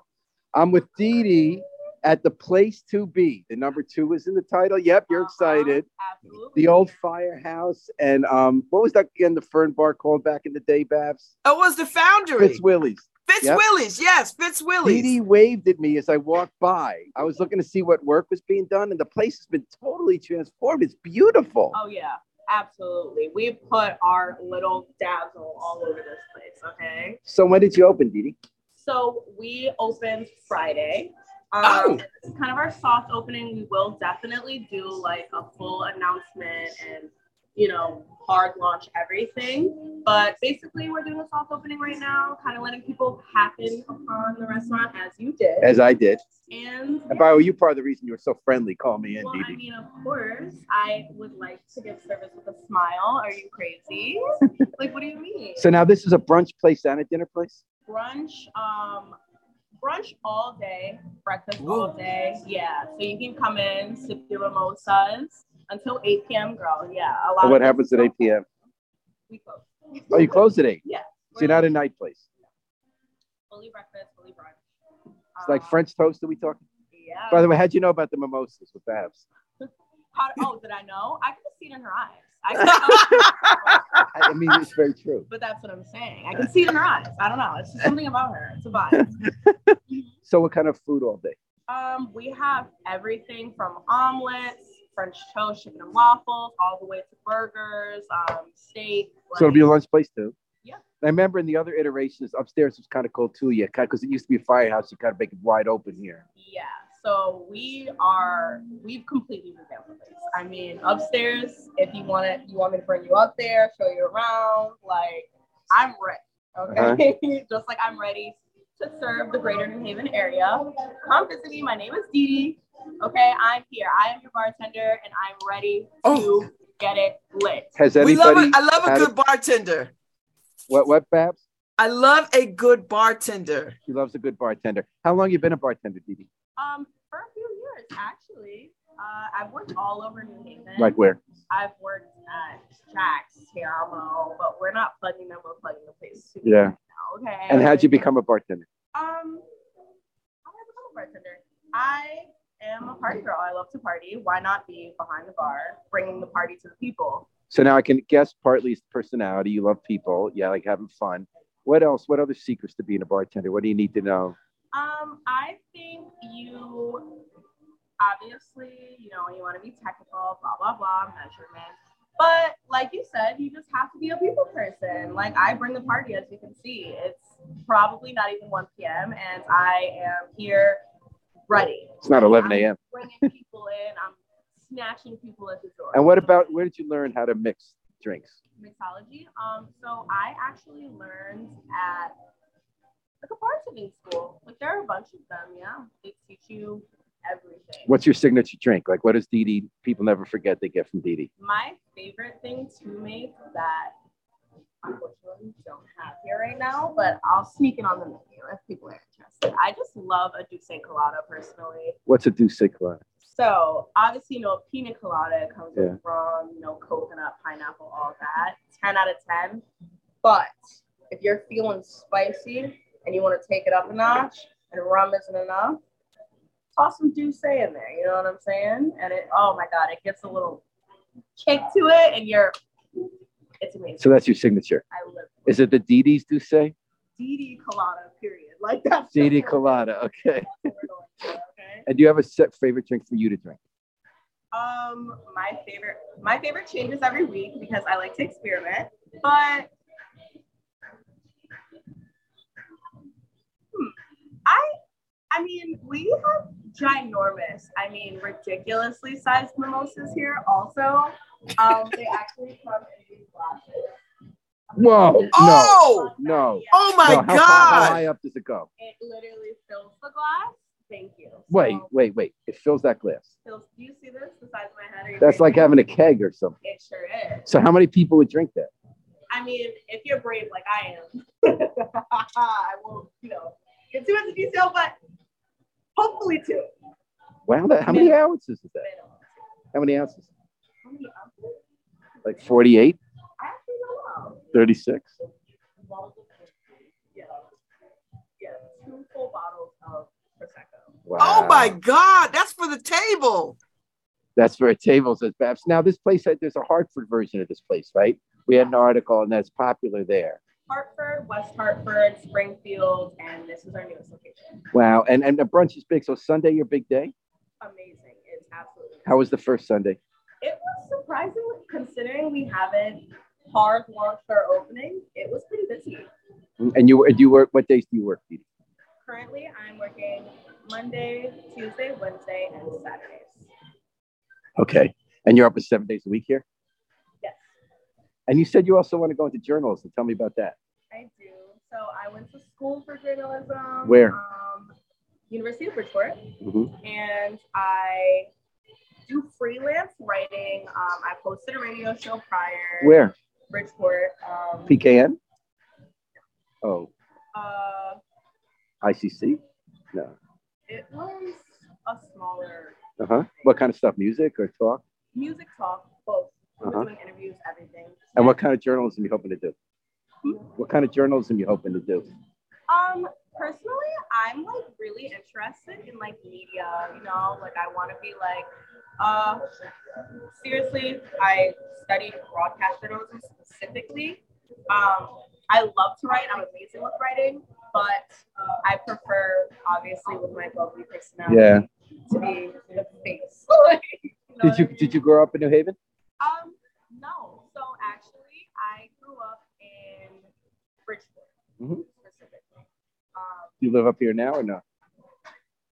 I'm with Dee Dee at the place to be. The number two is in the title. Yep, you're excited. Absolutely. The old firehouse. And um, what was that again? The Fern Bar called back in the day, Babs? It was the foundry. Fitz Willie's. Fitz Yep. Willis. Yes, Fitz Dee Willis. Dee waved at me as I walked by. I was looking to see what work was being done, and the place has been totally transformed. It's beautiful. Oh yeah, absolutely. We put our little dazzle all over this place. Okay. So when did you open, Dee Dee? So we opened Friday. Um, Oh. It's kind of our soft opening. We will definitely do like a full announcement and, you know, hard launch everything. But basically, we're doing a soft opening right now, kind of letting people happen upon the restaurant as you did. As I did. and And by the way, you part of the reason you were so friendly. Call me in, well, Dee I mean, of course, I would like to give service with a smile. Are you crazy? like, what do you mean? So now this is a brunch place and a dinner place. brunch, um, brunch all day, breakfast all day. Yeah, so you can come in, sip your mimosas until 8 p.m. Girl, yeah, a lot. And what of happens at 8 p.m.? We close. Oh, you close at 8. Yeah, So you're not a night place. fully breakfast, fully brunch. It's like French toast that we talking. Yeah. By the way, how'd you know about the mimosas with Babs? How, oh, did I know? I could have seen it in her eyes. I I mean, it's very true. But that's what I'm saying. I can see it in her eyes. I don't know. It's just something about her. It's a vibe. So, what kind of food all day? Um, we have everything from omelets, French toast, chicken and waffles, all the way to burgers, um, steak. So it'll be a lunch place too. Yeah. I remember in the other iterations upstairs was kind of cool too. Yeah, because it used to be a firehouse. You kind of make it wide open here. Yeah. So we are we've completely revamped the place. I mean, upstairs, if you want it, you want me to bring you up there, show you around, like I'm ready. Okay. Just like I'm ready to serve the greater New Haven area. Come visit me. My name is Dee Dee. Okay, I'm here. I am your bartender and I'm ready to get it lit. Has We love anybody? I love a had good bartender. What? What, Babs? I love a good bartender. She loves a good bartender. How long you been a bartender, Didi? Um, for a few years actually. Uh, I've worked all over New Haven. Like where? I've worked at Jack's, Tiamo, but we're not plugging them. We're plugging the place too. Yeah. Okay. And how'd you become a bartender? Um, how did I become a bartender? I am a party girl. I love to party. Why not be behind the bar, bringing the party to the people? So now I can guess partly personality. You love people. Yeah, like having fun. What else? What other secrets to being a bartender? What do you need to know? Um, I think you obviously, you know, you want to be technical, blah blah blah, measurement. But like you said, you just have to be a people person. Like I bring the party, as you can see. It's probably not even 1 p.m. and I am here ready. It's not 11 a.m. Bringing people in. I'm snatching people at the door. And what about where did you learn how to mix drinks? mixology? Um, so I actually learned at like a bartending school. Like there are a bunch of them. Yeah, they teach you everything. What's your signature drink? Like what does Didi people never forget they get from Didi? My favorite thing to make that unfortunately don't have here right now, but I'll sneak it on the menu if people are interested. I just love a D'Ussé Colada personally. What's a D'Ussé Colada? So obviously, you know, a pina colada comes Yeah. with rum, you know, coconut, pineapple, all that. 10 out of 10. But if you're feeling spicy and you want to take it up a notch and rum isn't enough, toss some D'Ussé in there. You know what I'm saying? And it, oh my God, it gets a little kick to it and you're, it's amazing. So that's your signature. I live Is it the Didi's D'Ussé? DD colada, period. Like that's Didi Colada. Okay. okay. And do you have a set favorite drink for you to drink? Um, my favorite, my favorite changes every week because I like to experiment. But hmm, I, I mean, we have ginormous, I mean, ridiculously sized mimosas here. Also, um, they actually come in these glasses. Whoa. Oh! No. No. Oh my No, how, God. How, how high up does it go? It literally fills the glass. Thank you. Wait, So, wait, wait. It fills that glass. fills, do you see this? The size of my head? Are That's like crazy? having a keg or something. It sure is. So how many people would drink that? I mean, if you're brave like I am, I won't, you know, get too into detail, but hopefully two. Wow. That, how many ounces is that? How many ounces? How many ounces? Like 48, I actually don't know. 36? Yeah. Yeah, two full bottles of Prosecco. Wow. Oh my God, that's for the table. That's for a table, says Babs. Now, this place, uh, there's a Hartford version of this place, right? We had an article and that's popular there. Hartford, West Hartford, Springfield, and this is our newest location. Wow. And, and the brunch is big. So Sunday, your big day? Amazing. It's absolutely How was the first Sunday? It was surprisingly, considering we haven't hard launched our opening, it was pretty busy. And you, and you work, what days do you work, Didi? Currently, I'm working Monday, Tuesday, Wednesday, and Saturdays. Okay. And you're up at seven days a week here? Yes. And you said you also want to go into journalism. Tell me about that. I do. So I went to school for journalism. Where? Um, University of Bridgeport, Mhm. and I do freelance writing. Um, I posted a radio show prior. Where? Bridgeport. Um, PKN? Oh, uh, ICC? No. it was a smaller Uh huh. What kind of stuff? Music or talk? music talk, both. Uh-huh. doing interviews, everything. And what kind of journalism you hoping to do? Hmm? What kind of journalism you hoping to do? Um, personally, I'm like really interested in like media, you know, like I want to be like Uh, seriously, I studied broadcast journalism specifically. Um, I love to write. I'm amazing with writing, but uh, I prefer, obviously, with my lovely personality, Yeah. to be the face. Did you did you grow up in New Haven? Um, no. So actually, I grew up in Bridgeport Mhm. specifically. Um, Do you live up here now or no?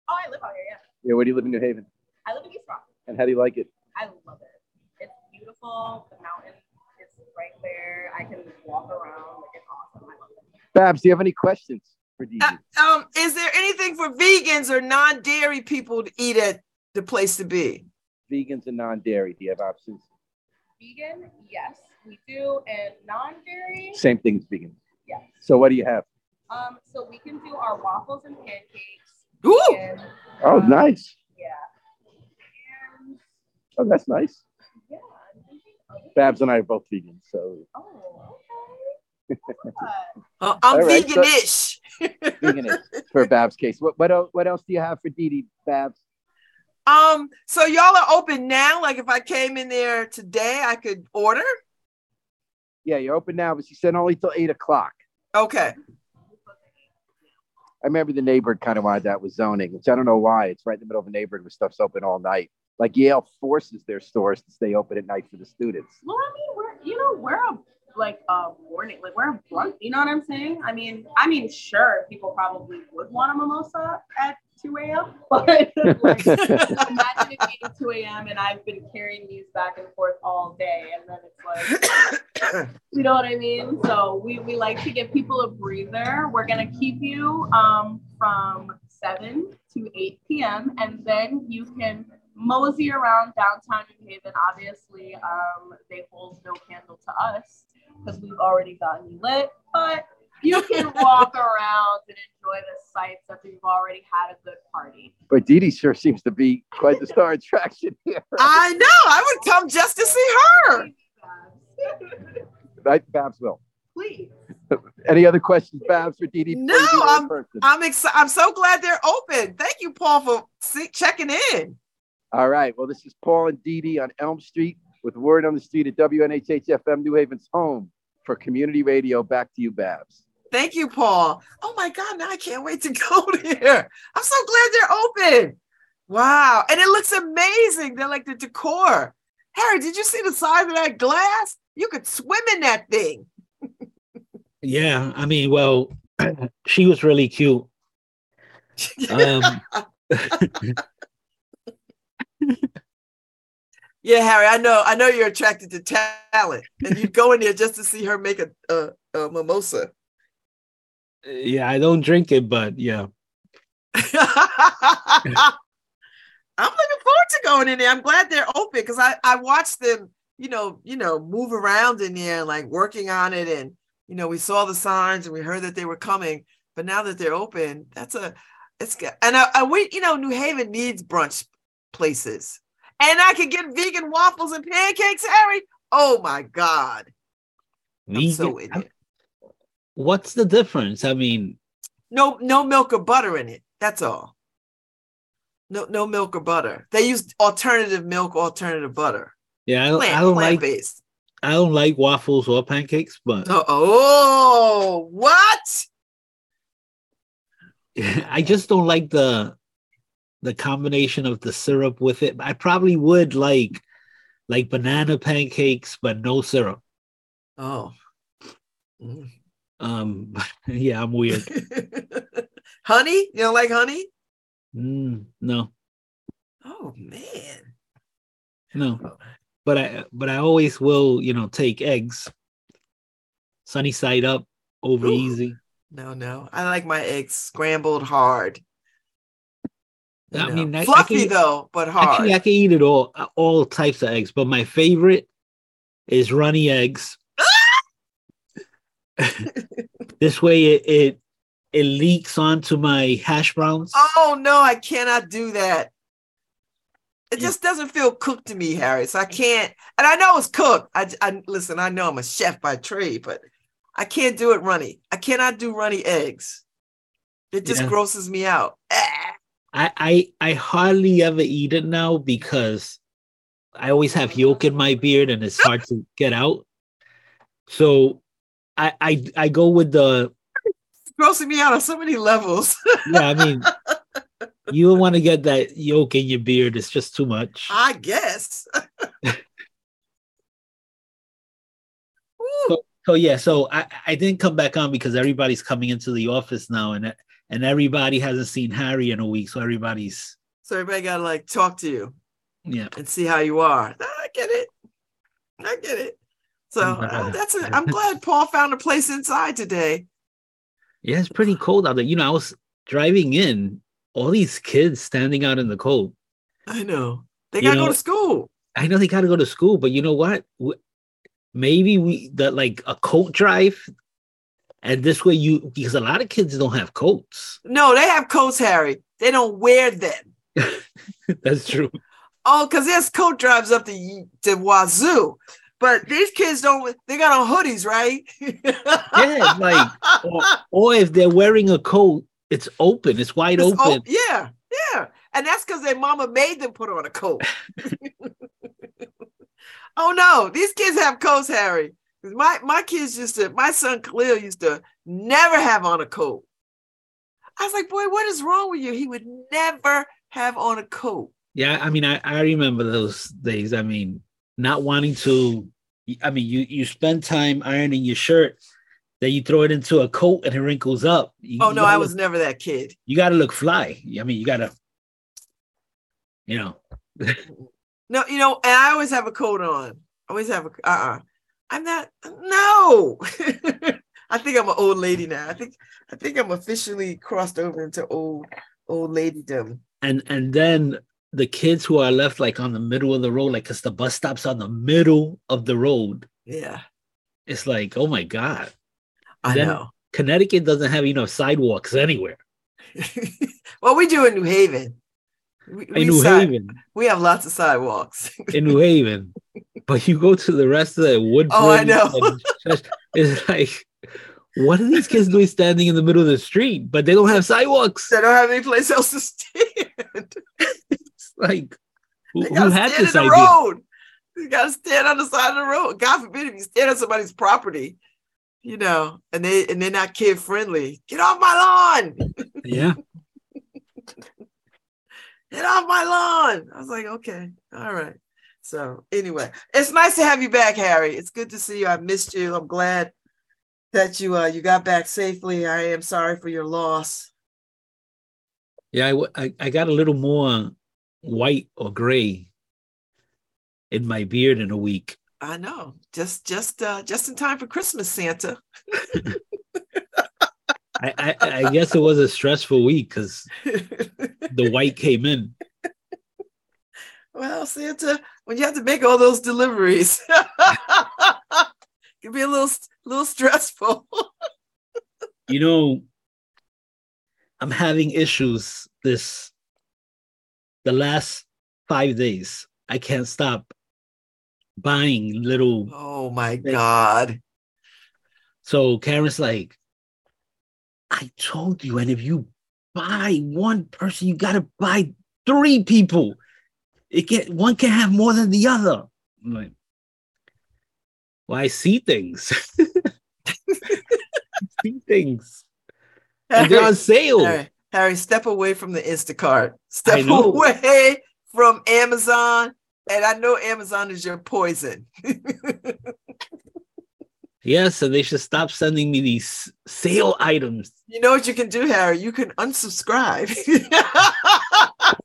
oh, I live out here. Yeah, Yeah. Where do you live in New Haven? I live in East Rock. And how do you like it? I love it. It's beautiful. The mountain is right there. I can walk around. Like it's awesome. I love it. Babs, do you have any questions for Dee? Dee? Um, is there anything for vegans or non-dairy people to eat at the place to be? Vegans and non-dairy. Do you have options? Vegan, yes, we do, and non-dairy. Same thing as vegan. Yeah. So what do you have? Um, so we can do our waffles and pancakes. Ooh. And, Oh, nice. yeah. And Oh, that's nice. yeah. I'm thinking of- Babs and I are both vegan, so Oh, okay. Uh, I'm All right, so- veganish. vegan for Babs' case. What what else, what else do you have for Dee Dee, Babs? Um, so y'all are open now. Like if I came in there today, I could order. Yeah, you're open now, but she said only till eight o'clock. Okay. I remember the neighborhood kind of wanted that with zoning, which I don't know why. It's right in the middle of a neighborhood where stuff's open all night. Like Yale forces their stores to stay open at night for the students. Well, I mean, we're you know we're a like a morning, like we're a brunch. You know what I'm saying? I mean, I mean, sure, people probably would want a mimosa at 2 a.m. But like, imagine it being 2 a.m. and I've been carrying these back and forth all day, and then it's like, you know what I mean? So we we like to give people a breather. We're gonna keep you um from 7 to 8 p.m. and then you can mosey around downtown New Haven. Obviously, um, they hold no candle to us because we've already gotten lit, but you can walk around and enjoy the sights after you've already had a good party. But Dee Dee sure seems to be quite the star attraction here. I know. I would come just to see her. Right, Babs will. Please. Any other questions, Babs, for Dee Dee? No, before you do her I'm? I'm excited. I'm so glad they're open. Thank you, Paul, for see- checking in. All right. Well, this is Paul and Dee Dee on Elm Street with Word on the Street at WNHH FM New Haven's home for community radio. Back to you, Babs. Thank you, Paul. Oh my God, now I can't wait to go there. I'm so glad they're open. Wow. And it looks amazing. They're like the decor. Harry, did you see the size of that glass? You could swim in that thing. Yeah, I mean, well, she was really cute. Um, Yeah, Harry, I know. I know you're attracted to talent, and you'd go in there just to see her make a, a, a mimosa. Uh, yeah, I don't drink it, but yeah. I'm looking forward to going in there. I'm glad they're open because I I watched them, you know, you know, move around in there, and like working on it, and you know, we saw the signs and we heard that they were coming. But now that they're open, that's a it's good. And I, I we you know, New Haven needs brunch places, and I could get vegan waffles and pancakes, Harry. Oh my God, I'm so in it. What's the difference? I mean, No, no milk or butter in it. That's all. No, no milk or butter. They use alternative milk, alternative butter. yeah, I don't, Plant, I don't like based. I don't like waffles or pancakes, but oh, what? I just don't like the the combination of the syrup with it. I probably would like like banana pancakes, but no syrup. Oh. Mm. Um, yeah, I'm weird. honey? You don't like honey? Mm, no, Oh man. no, but I but I always will, you know, take eggs, sunny side up, over Ooh. easy. No, no. I like my eggs scrambled hard. I mean, I- I fluffy can- though, but I hard. can, I can eat it all, uh, all types of eggs, but my favorite is runny eggs. this way, it, it it leaks onto my hash browns. Oh no, I cannot do that. It Yeah. just doesn't feel cooked to me, Harry. So I can't. And I know it's cooked. I, I listen. I know I'm a chef by trade, but I can't do it runny. I cannot do runny eggs. It just Yeah. grosses me out. I, I I hardly ever eat it now because I always have yolk in my beard and it's hard to get out. So I I I go with the It's grossing me out on so many levels. yeah, I mean you don't want to get that yolk in your beard, it's just too much. I guess. So, so yeah, so I, I didn't come back on because everybody's coming into the office now and and everybody hasn't seen Harry in a week, so everybody's So everybody gotta like talk to you yeah. and see how you are. I get it. I get it. So uh, that's it. I'm glad Paul found a place inside today. Yeah, it's pretty cold out there. You know, I was driving in, all these kids standing out in the cold. I know. They gotta know- go to school. I know they got to go to school, but you know what? Maybe we that like a coat drive, and this way you because a lot of kids don't have coats. No, they have coats, Harry. They don't wear them. That's true. Oh, because there's coat drives up the the wazoo. But these kids don't they got on hoodies, right? Yeah, like or, or if they're wearing a coat, it's open, it's wide It's open. op- yeah, yeah. And that's because their mama made them put on a coat. oh no, these kids have coats, Harry. My my kids used to, my son Khalil used to never have on a coat. I was like, boy, what is wrong with you? He would never have on a coat. Yeah, I mean, I, I remember those days. I mean, not wanting to. I mean, you you spend time ironing your shirt, then you throw it into a coat and it wrinkles up. You, Oh no, I was look- never that kid. you got to look fly. I mean, you got to, you know. No, you know, and I always have a coat on. I always have a uh-uh. I'm not no. I think I'm an old lady now. I think I think I'm officially crossed over into old old ladydom. and and then the kids who are left like on the middle of the road, like because the bus stops on the middle of the road, Yeah, it's like, oh my god. I Then know. Connecticut doesn't have enough sidewalks anywhere. Well, we do in New Haven. We, In New side- Haven, we have lots of sidewalks. in New Haven, but you go to the rest of the Woodbridge. Oh, I know. It's like, what are these kids doing standing in the middle of the street? But they don't have sidewalks. they don't have any place else to stand. It's like, who, who had this in the idea? road. You gotta stand on the side of the road. God forbid if you stand on somebody's property, you know, and they and they're not kid friendly. Get off my lawn. Yeah. Get off my lawn. I was like, okay, all right. So anyway, it's nice to have you back, Harry. It's good to see you. I missed you. I'm glad that you uh you got back safely. I am sorry for your loss. Yeah, I I got a little more white or gray in my beard in a week. I know. Just just uh just in time for Christmas, Santa. I, I, I guess it was a stressful week because the white came in. Well, Santa, when you have to make all those deliveries, it can be a little little stressful. You know, I'm having issues this the last five days. I can't stop buying little. Oh my God. So Karen's like, I told you, and if you buy one person, you gotta buy three people. It can one can have more than the other. I'm like, well, I see things. I see things. And they're on sale. Harry, Harry, step away from the Instacart. Step away from Amazon. And I know Amazon is your poison. Yes, and they should stop sending me these sale items. You know what you can do, Harry? You can unsubscribe.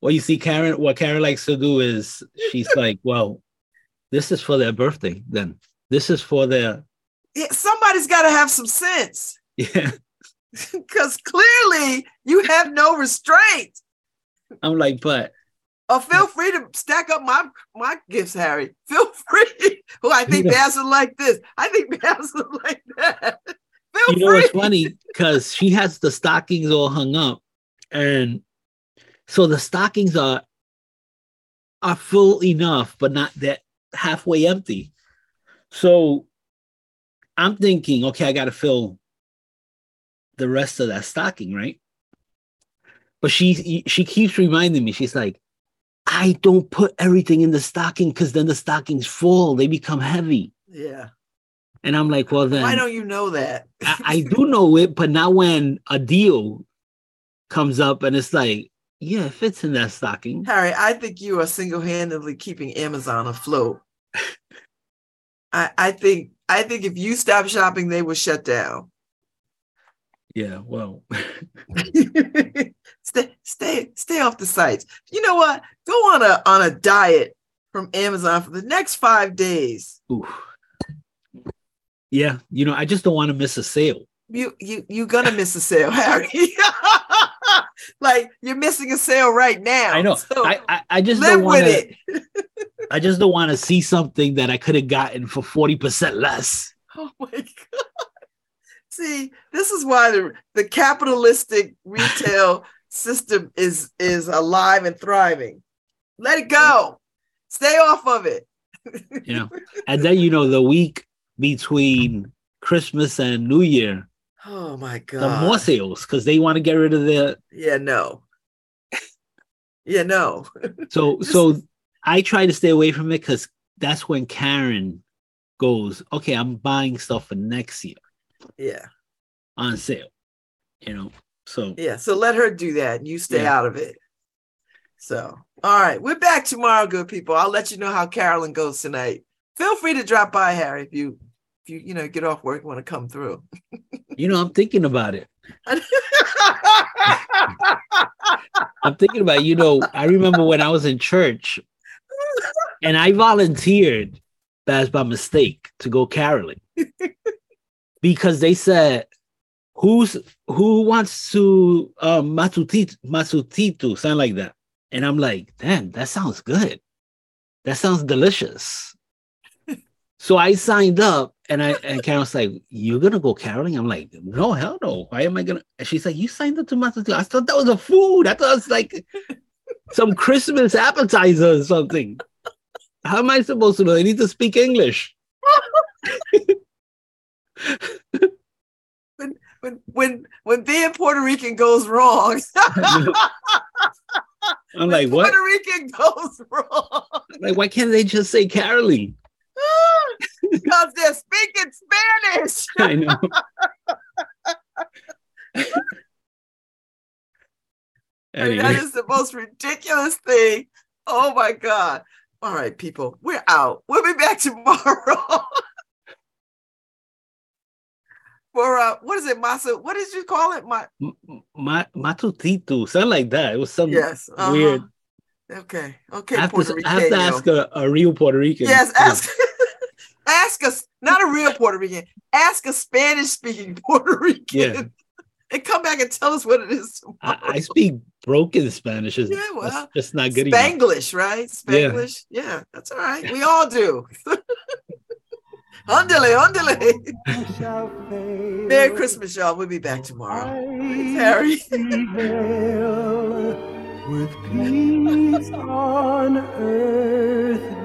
Well, you see, Karen, what Karen likes to do is she's like, well, this is for their birthday, then. This is for their Yeah, Somebody's got to have some sense yeah. because clearly you have no restraint. I'm like, but Oh, feel free to stack up my my gifts, Harry. Feel free. Oh, I think. Babs would like this. I think Babs would like that. Feel you know free. what's funny? Because she has the stockings all hung up, and so the stockings are are full enough, but not that halfway empty. So I'm thinking, okay, I got to fill the rest of that stocking, right? But she she keeps reminding me. She's like, I don't put everything in the stocking because then the stockings fall, they become heavy. Yeah. And I'm like, well, then Why don't you know that? I, I do know it, but not when a deal comes up and it's like, yeah, it fits in that stocking. Harry, I think you are single-handedly keeping Amazon afloat. I, I think I think if you stop shopping, they will shut down. Yeah, well, stay stay stay off the sites. You know what? Go on a on a diet from Amazon for the next five days. oof. yeah, you know, I just don't want to miss a sale. You you you're gonna miss a sale, Harry. like you're missing a sale right now. I know. So I, I, I just don't want to. it. I just don't want to see something that I could have gotten for forty percent less. Oh my god. See, this is why the, the capitalistic retail system is is alive and thriving. Let it go. Stay off of it. yeah. and then you know the week between Christmas and New Year, Oh my god. the more sales because they want to get rid of the. Yeah, no. yeah, no. So so I try to stay away from it because that's when Karen goes, okay, I'm buying stuff for next year Yeah. on sale. You know, so Yeah. So let her do that and you stay Yeah. out of it. So, all right. We're back tomorrow, good people. I'll let you know how caroling goes tonight. Feel free to drop by, Harry, if you if you you know get off work want to come through. you know, I'm thinking about it. I'm thinking about, you know, I remember when I was in church and I volunteered that's by mistake to go caroling because they said, who's who wants to um matutito, matutito, sound like that. And I'm like, damn, that sounds good. That sounds delicious. so I signed up and I and Carol's like, You're gonna go caroling? I'm like, No, hell no. Why am I gonna? And she's like, You signed up to matutito. I thought that was a food. I thought it was like some Christmas appetizer or something. How am I supposed to know? I need to speak English. when when when being Puerto Rican goes wrong. I'm like, what? Puerto Rican goes wrong Like, why can't they just say caroling? because they're speaking Spanish. I know. Anyway, is the most ridiculous thing. Oh my god! All right, people, we're out. We'll be back tomorrow. For uh, what is it, Masa? What did you call it? My Ma- matutito, sound like that. It was some yes, uh-huh. weird. Okay, okay, I have, Puerto to, I have to ask a, a real Puerto Rican. Yes, ask ask us, not a real Puerto Rican. Ask a Spanish speaking Puerto Rican. Yeah. And come back and tell us what it is. I, I speak broken Spanish. It's, Yeah, well, that's just not good enough. Spanglish, right? Yeah. Spanglish. Yeah. that's all right. We all do. Underlay, underlay. Merry Christmas, y'all. We'll be back tomorrow. Harry. with peace on earth